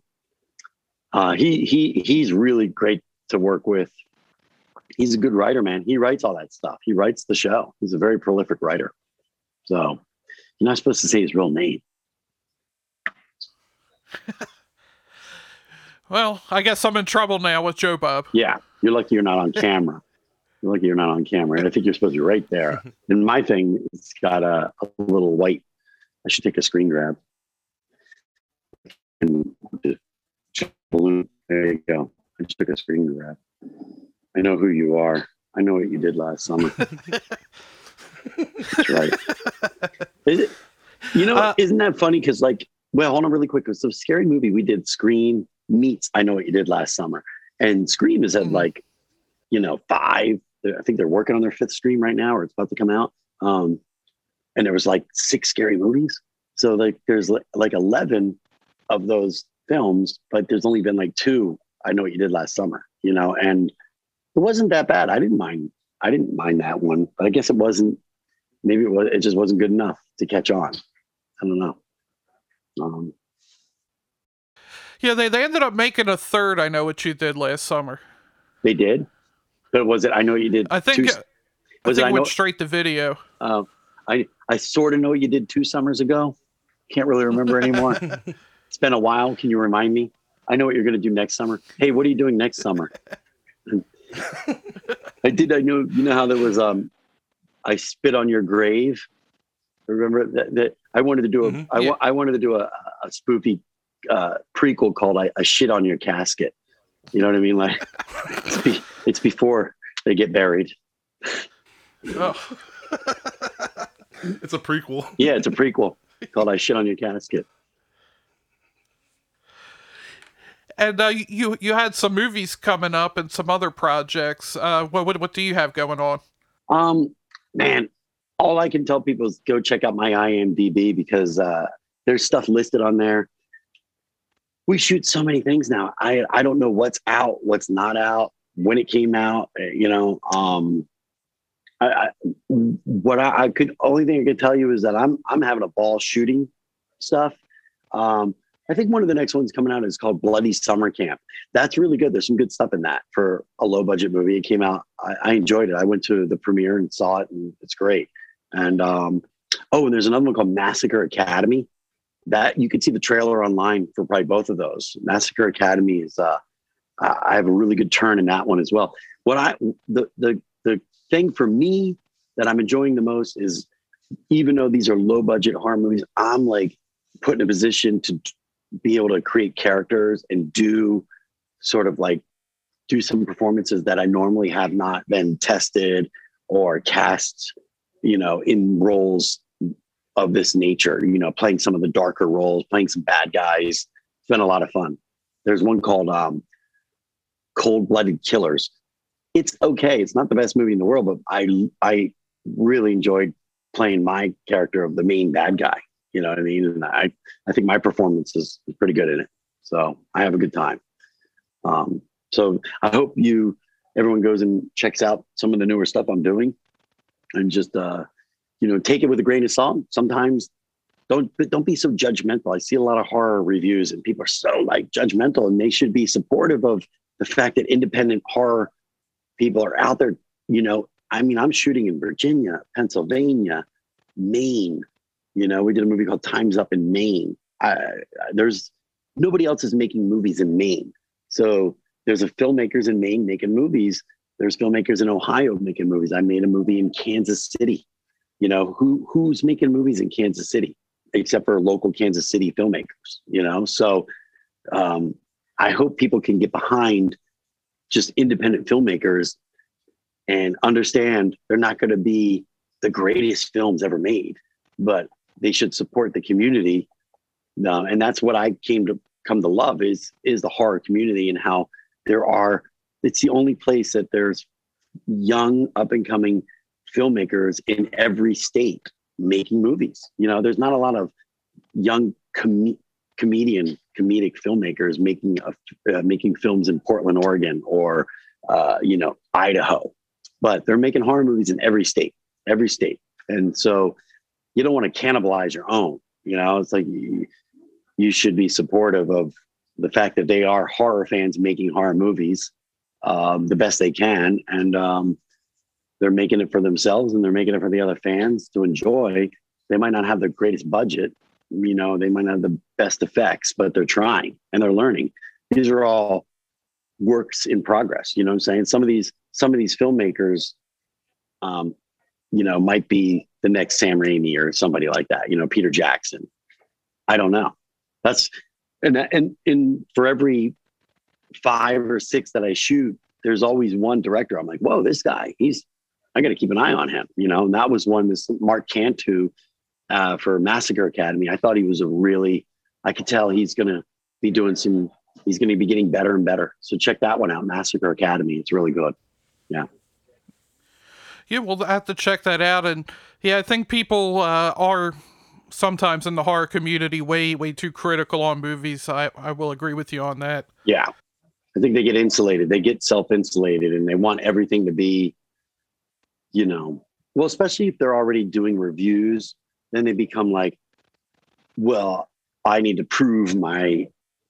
uh, he he he's really great to work with. He's a good writer, man. He writes all that stuff. He writes the show. He's a very prolific writer. So you're not supposed to say his real name. Well, I guess I'm in trouble now with Joe Bob. Yeah, you're lucky you're not on camera. You're lucky you're not on camera. And I think you're supposed to be right there. And my thing, it's got a, a little white. I should take a screen grab. And. There you go. I just took a screen grab. I know who you are. I know what you did last summer. That's right. Is it, you know, Uh, isn't that funny? Because, like, well, hold on really quick. So, scary movie we did Scream meets I know what you did last summer, and Scream is at Mhm. like, you know, five. I think they're working on their fifth Scream right now, or it's about to come out. Um, and there was like six scary movies. So like, there's like, like eleven of those films, but there's only been like two. I know what you did last summer, you know, and it wasn't that bad. I didn't mind. I didn't mind that one, but I guess it wasn't. Maybe it was. It just wasn't good enough to catch on. I don't know. Um, Yeah, they, they ended up making a third. I know what you did last summer. they did, but was it? I know what you did. I think two- it, I was it? think I know. went straight to video. Uh, I I sort of know what you did two summers ago. Can't really remember anymore. it's been a while. Can you remind me? I know what you're going to do next summer. Hey, what are you doing next summer? I did. I know. You know how there was. Um, I spit on your grave. Remember that? that I wanted to do a. Mhm. I Yeah. I wanted to do a, a spoofy uh, prequel called I, "I shit on your casket." You know what I mean? Like it's, be, it's before they get buried. Oh. It's a prequel. Yeah, it's a prequel called "I shit on your casket." And uh, you you had some movies coming up and some other projects. Uh, what, what what do you have going on? Um, man, all I can tell people is go check out my IMDb because uh, there's stuff listed on there. We shoot so many things now. I I don't know what's out, what's not out, when it came out. uh, You know, um, I, I what I, I could only thing I could tell you is that I'm I'm having a ball shooting stuff. Um, I think one of the next ones coming out is called Bloody Summer Camp. That's really good. There's some good stuff in that for a low budget movie. It came out. I, I enjoyed it. I went to the premiere and saw it, and it's great. And um, oh, and there's another one called Massacre Academy. That you can see the trailer online for probably both of those. Massacre Academy is. Uh, I I have a really good turn in that one as well. What I the the the thing for me that I'm enjoying the most is even though these are low budget horror movies, I'm like put in a position to be able to create characters and do sort of like do some performances that I normally have not been tested or cast, you know, in roles of this nature, you know, playing some of the darker roles, playing some bad guys. It's been a lot of fun. There's one called um, Cold Blooded Killers. It's okay. It's not the best movie in the world, but I I really enjoyed playing my character of the main bad guy. You know what I mean? And I I think my performance is, is pretty good in it. So I have a good time. Um, so I hope you everyone goes and checks out some of the newer stuff I'm doing, and just uh, you know take it with a grain of salt. Sometimes don't don't be so judgmental. I see a lot of horror reviews, and people are so like judgmental, and they should be supportive of the fact that independent horror people are out there you know, I mean, I'm shooting in Virginia, Pennsylvania, Maine. You know, we did a movie called Time's Up in Maine. I, there's nobody else is making movies in Maine. So there's a filmmakers in Maine making movies. There's filmmakers in Ohio making movies. I made a movie in Kansas City. You know, who who's making movies in Kansas City except for local Kansas City filmmakers, you know? So um, I hope people can get behind just independent filmmakers and understand they're not going to be the greatest films ever made, but they should support the community. Uh, and that's what I came to come to love is is the horror community and how there are it's the only place that there's young up and coming filmmakers in every state making movies you know there's not a lot of young com- comedian comedic filmmakers making a, uh, making films in portland oregon or uh, you know idaho. But they're making horror movies in every state every state. And so you don't want to cannibalize your own you know? It's like you, you should be supportive of the fact that they are horror fans making horror movies um, the best they can, and um, they're making it for themselves and they're making it for the other fans to enjoy. They might not have the greatest budget, you know, they might not have the best effects, but they're trying and they're learning. These are all works in progress. You know I'm saying? Some of these some of these filmmakers, um, you know, might be the next Sam Raimi or somebody like that. You know, Peter Jackson. I don't know. That's and and and for every five or six that I shoot, there's always one director. I'm like, whoa, this guy, he's, I got to keep an eye on him, you know. And that was one, this Mark Cantu uh, for Massacre Academy. I thought he was a really, I could tell he's going to be doing some, he's going to be getting better and better. So check that one out, Massacre Academy. It's really good. Yeah. Yeah, we'll have to check that out. And yeah, I think people uh, are sometimes in the horror community way way too critical on movies. I I will agree with you on that. Yeah, I think they get insulated. They get self insulated and they want everything to be, you know, well, especially if they're already doing reviews, then they become like, well, I need to prove my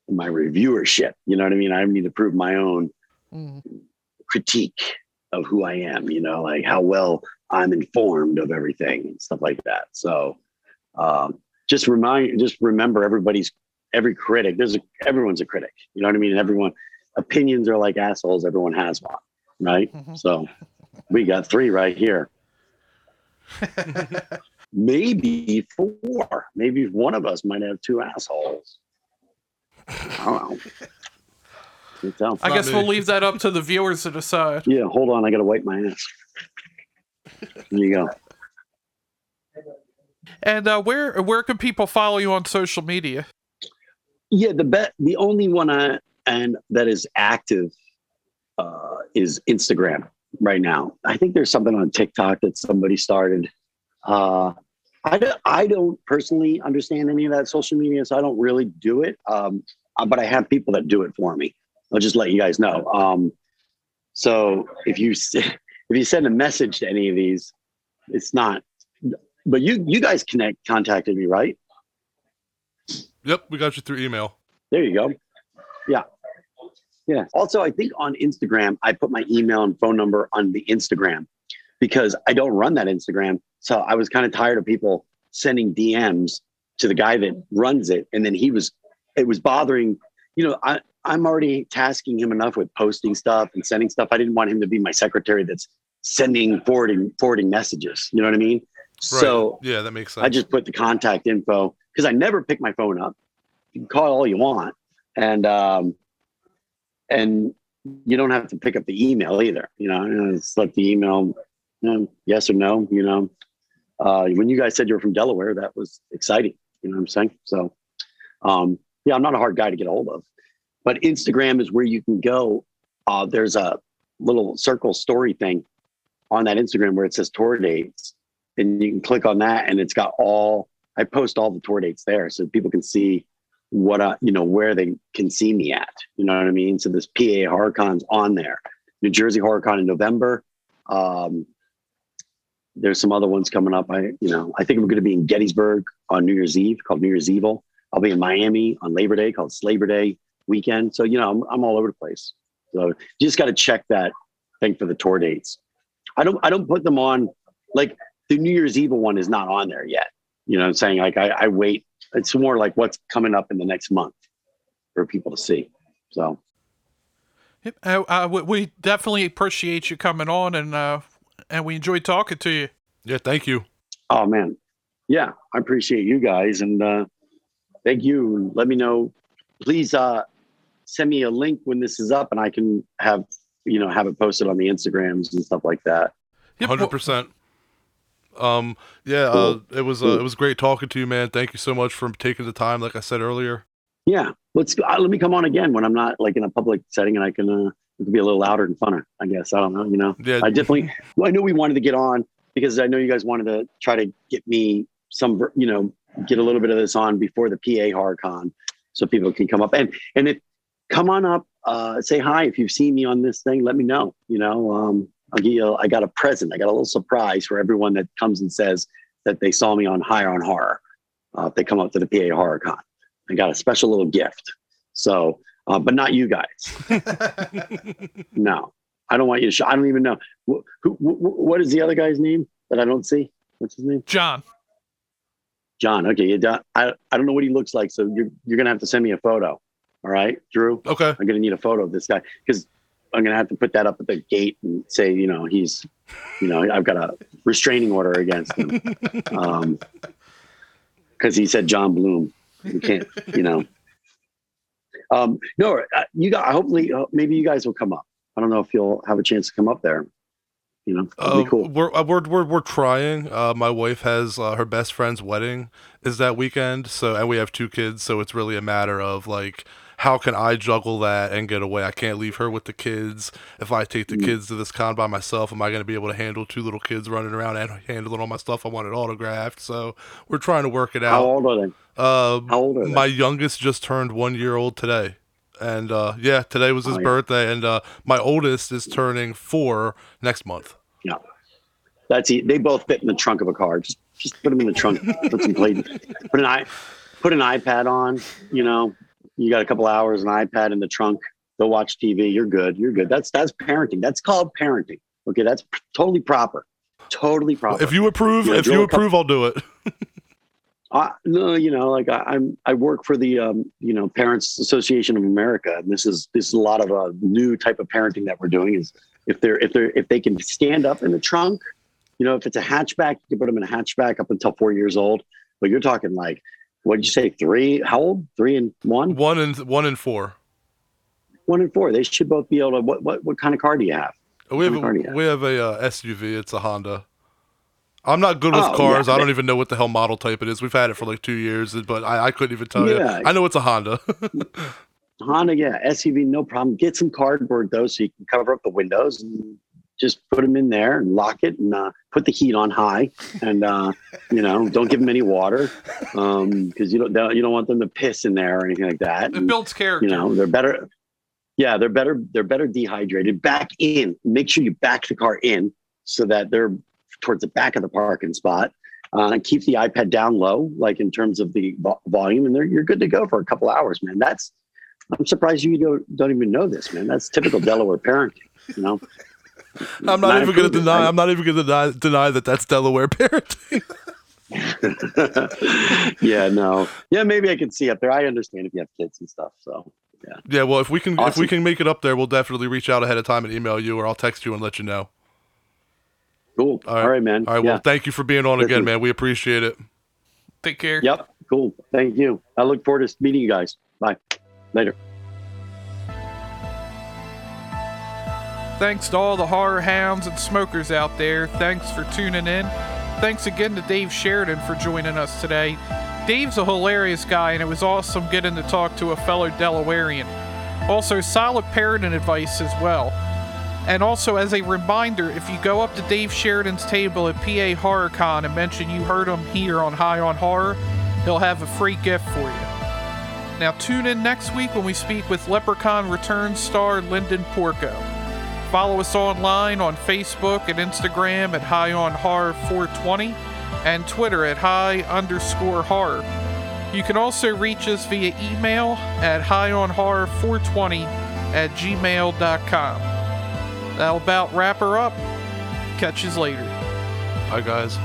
my reviewership. You know what I mean? I need to prove my own mm. critique of who I am, you know, like how well I'm informed of everything and stuff like that. So um, just remind just remember everybody's every critic, there's a everyone's a critic. You know what I mean? And everyone opinions are like assholes. Everyone has one, right? Mm-hmm. So we got three right here. Maybe four. Maybe one of us might have two assholes. I don't know. I guess we'll leave that up to the viewers to decide. Yeah, hold on. I got to wipe my ass. There you go. And uh, where where can people follow you on social media? Yeah, the bet the only one I and that is active uh, is Instagram right now. I think there's something on TikTok that somebody started. Uh, I, don't, I don't personally understand any of that social media, so I don't really do it. Um, uh, but I have people that do it for me. I'll just let you guys know. Um, so if you if you send a message to any of these, it's not. But you you guys connect contacted me, right? Yep, we got you through email. There you go. Yeah. Yeah. Also, I think on Instagram, I put my email and phone number on the Instagram because I don't run that Instagram. So I was kind of tired of people sending DMs to the guy that runs it. And then he was, it was bothering, you know, I, I'm already tasking him enough with posting stuff and sending stuff. I didn't want him to be my secretary that's sending, forwarding, forwarding messages. You know what I mean? Right. So yeah, that makes sense. I just put the contact info because I never pick my phone up. You can call all you want. And um, and you don't have to pick up the email either. You know, it's like the email, you know, yes or no. You know, uh, when you guys said you were from Delaware, that was exciting. You know what I'm saying? So, um, yeah, I'm not a hard guy to get a hold of, but Instagram is where you can go. Uh, there's a little circle story thing on that Instagram where it says tour dates, and you can click on that, and it's got all. I post all the tour dates there, so people can see what I, you know, where they can see me at. You know what I mean? So this PA HorrorCon's on there. New Jersey HorrorCon in November. Um, there's some other ones coming up. I, you know, I think I'm going to be in Gettysburg on New Year's Eve called New Year's Evil. I'll be in Miami on Labor Day called Labor Day weekend. So, you know, I'm, I'm all over the place. So you just got to check that thing for the tour dates. I don't I don't put them on like the New Year's Evil one is not on there yet. You know, I'm saying like I, I wait. It's more like what's coming up in the next month for people to see. So Uh, we- we definitely appreciate you coming on, and uh, and we enjoyed talking to you. Yeah, thank you. Oh man, yeah, I appreciate you guys and uh, thank you. Let me know, please. Uh, send me a link when this is up, and I can have you know have it posted on the Instagrams and stuff like that. Yep, Hundred percent. Um, yeah, uh, it was uh, it was great talking to you, man. Thank you so much for taking the time. Like I said earlier. Yeah, let's uh, let me come on again when I'm not like in a public setting and I can uh, it can be a little louder and funner. I guess I don't know. You know, Yeah, I definitely. Well, I knew we wanted to get on because I know you guys wanted to try to get me some, you know, get a little bit of this on before the PA HorrorCon, so people can come up and and if come on up, uh, say hi if you've seen me on this thing. Let me know. You know, um, I'll give you. I got a present. I got a little surprise for everyone that comes and says that they saw me on Higher on Horror. Uh, if they come up to the PA HorrorCon, I got a special little gift. So, uh, but not you guys. No, I don't want you to show. I don't even know who. What is the other guy's name that I don't see? What's his name? John. John. Okay, you don't, I I don't know what he looks like, so you're you're gonna have to send me a photo. All right, Drew. Okay. I'm gonna need a photo of this guy because I'm gonna have to put that up at the gate and say, you know, he's, you know, I've got a restraining order against him, um, because he said John Bloom. You can't, you know. Um, no, uh, you got. Hopefully, uh, maybe you guys will come up. I don't know if you'll have a chance to come up there. You know, Uh, cool. We're uh, we're we're we're trying. Uh, my wife has uh, her best friend's wedding is that weekend, so and we have two kids, so it's really a matter of like how can I juggle that and get away? I can't leave her with the kids. If I take the Mm. kids to this con by myself, am I going to be able to handle two little kids running around and handling all my stuff I wanted autographed? So we're trying to work it out. How old are they? Uh, How old are they? my youngest just turned one year old today. And uh, yeah, today was his Oh, yeah. birthday, and uh, my oldest is turning four next month. Yeah, that's e- they both fit in the trunk of a car. Just just put them in the trunk. put some play. Put an i put an iPad on. You know, you got a couple hours, an iPad in the trunk. They'll watch TV. You're good. You're good. That's that's parenting. That's called parenting. Okay, that's p- totally proper. Totally proper. If you approve, Yeah, if you a couple- approve, I'll do it. Uh, no, you know, like I, I'm, I work for the, um, you know, Parents Association of America, and this is this is a lot of uh, new type of parenting that we're doing. Is if they're if they're if they can stand up in the trunk, you know, if it's a hatchback, you can put them in a hatchback up until four years old. But you're talking like, what did you say? Three? How old? Three and one? One and one and four. One and four. They should both be able to. What what what kind of car do you have? We have you a, have? we have a uh, SUV. It's a Honda. I'm not good with Oh, cars. yeah. I don't even know what the hell model type it is. We've had it for like two years, but I, I couldn't even tell Yeah. you. I know it's a Honda. Honda, yeah, SUV, no problem. Get some cardboard though, so you can cover up the windows and just put them in there and lock it and uh, put the heat on high. And uh, you know, don't give them any water because you don't you don't want them to piss in there or anything like that. It And, builds character. you know, they're better. Yeah, they're better. They're better dehydrated. Back in. Make sure you back the car in so that they're towards the back of the parking spot. Uh, keep the iPad down low, like in terms of the vo- volume, and you're good to go for a couple hours, man. That's I'm surprised you don't don't even know this, man. That's typical Delaware parenting. You know, I'm not, even going to deny. right? I'm not even going to deny, deny that that's Delaware parenting. yeah, no, yeah, maybe I can see up there. I understand if you have kids and stuff. So yeah. Yeah, Well, if we can, if we can make it up there, we'll definitely reach out ahead of time and email you, or I'll text you and let you know. cool. All right. All right, man. All right. yeah. Well, thank you for being on again, man. We appreciate it. Take care. Yep. Cool. Thank you. I look forward to meeting you guys. Bye. Later. Thanks to all the horror hounds and smokers out there. Thanks for tuning in. Thanks again to Dave Sheridan for joining us today. Dave's a hilarious guy, and it was awesome getting to talk to a fellow Delawarean. Also, solid parenting advice as well. And also, as a reminder, if you go up to Dave Sheridan's table at PA HorrorCon and mention you heard him here on High on Horror, he'll have a free gift for you. Now, tune in next week when we speak with Leprechaun Return star Linden Porco. Follow us online on Facebook and Instagram at High on Horror 420 and Twitter at High underscore Horror. You can also reach us via email at High on highonhorror420 at gmail.com. That'll about wrap her up. Catch you later. Bye, guys.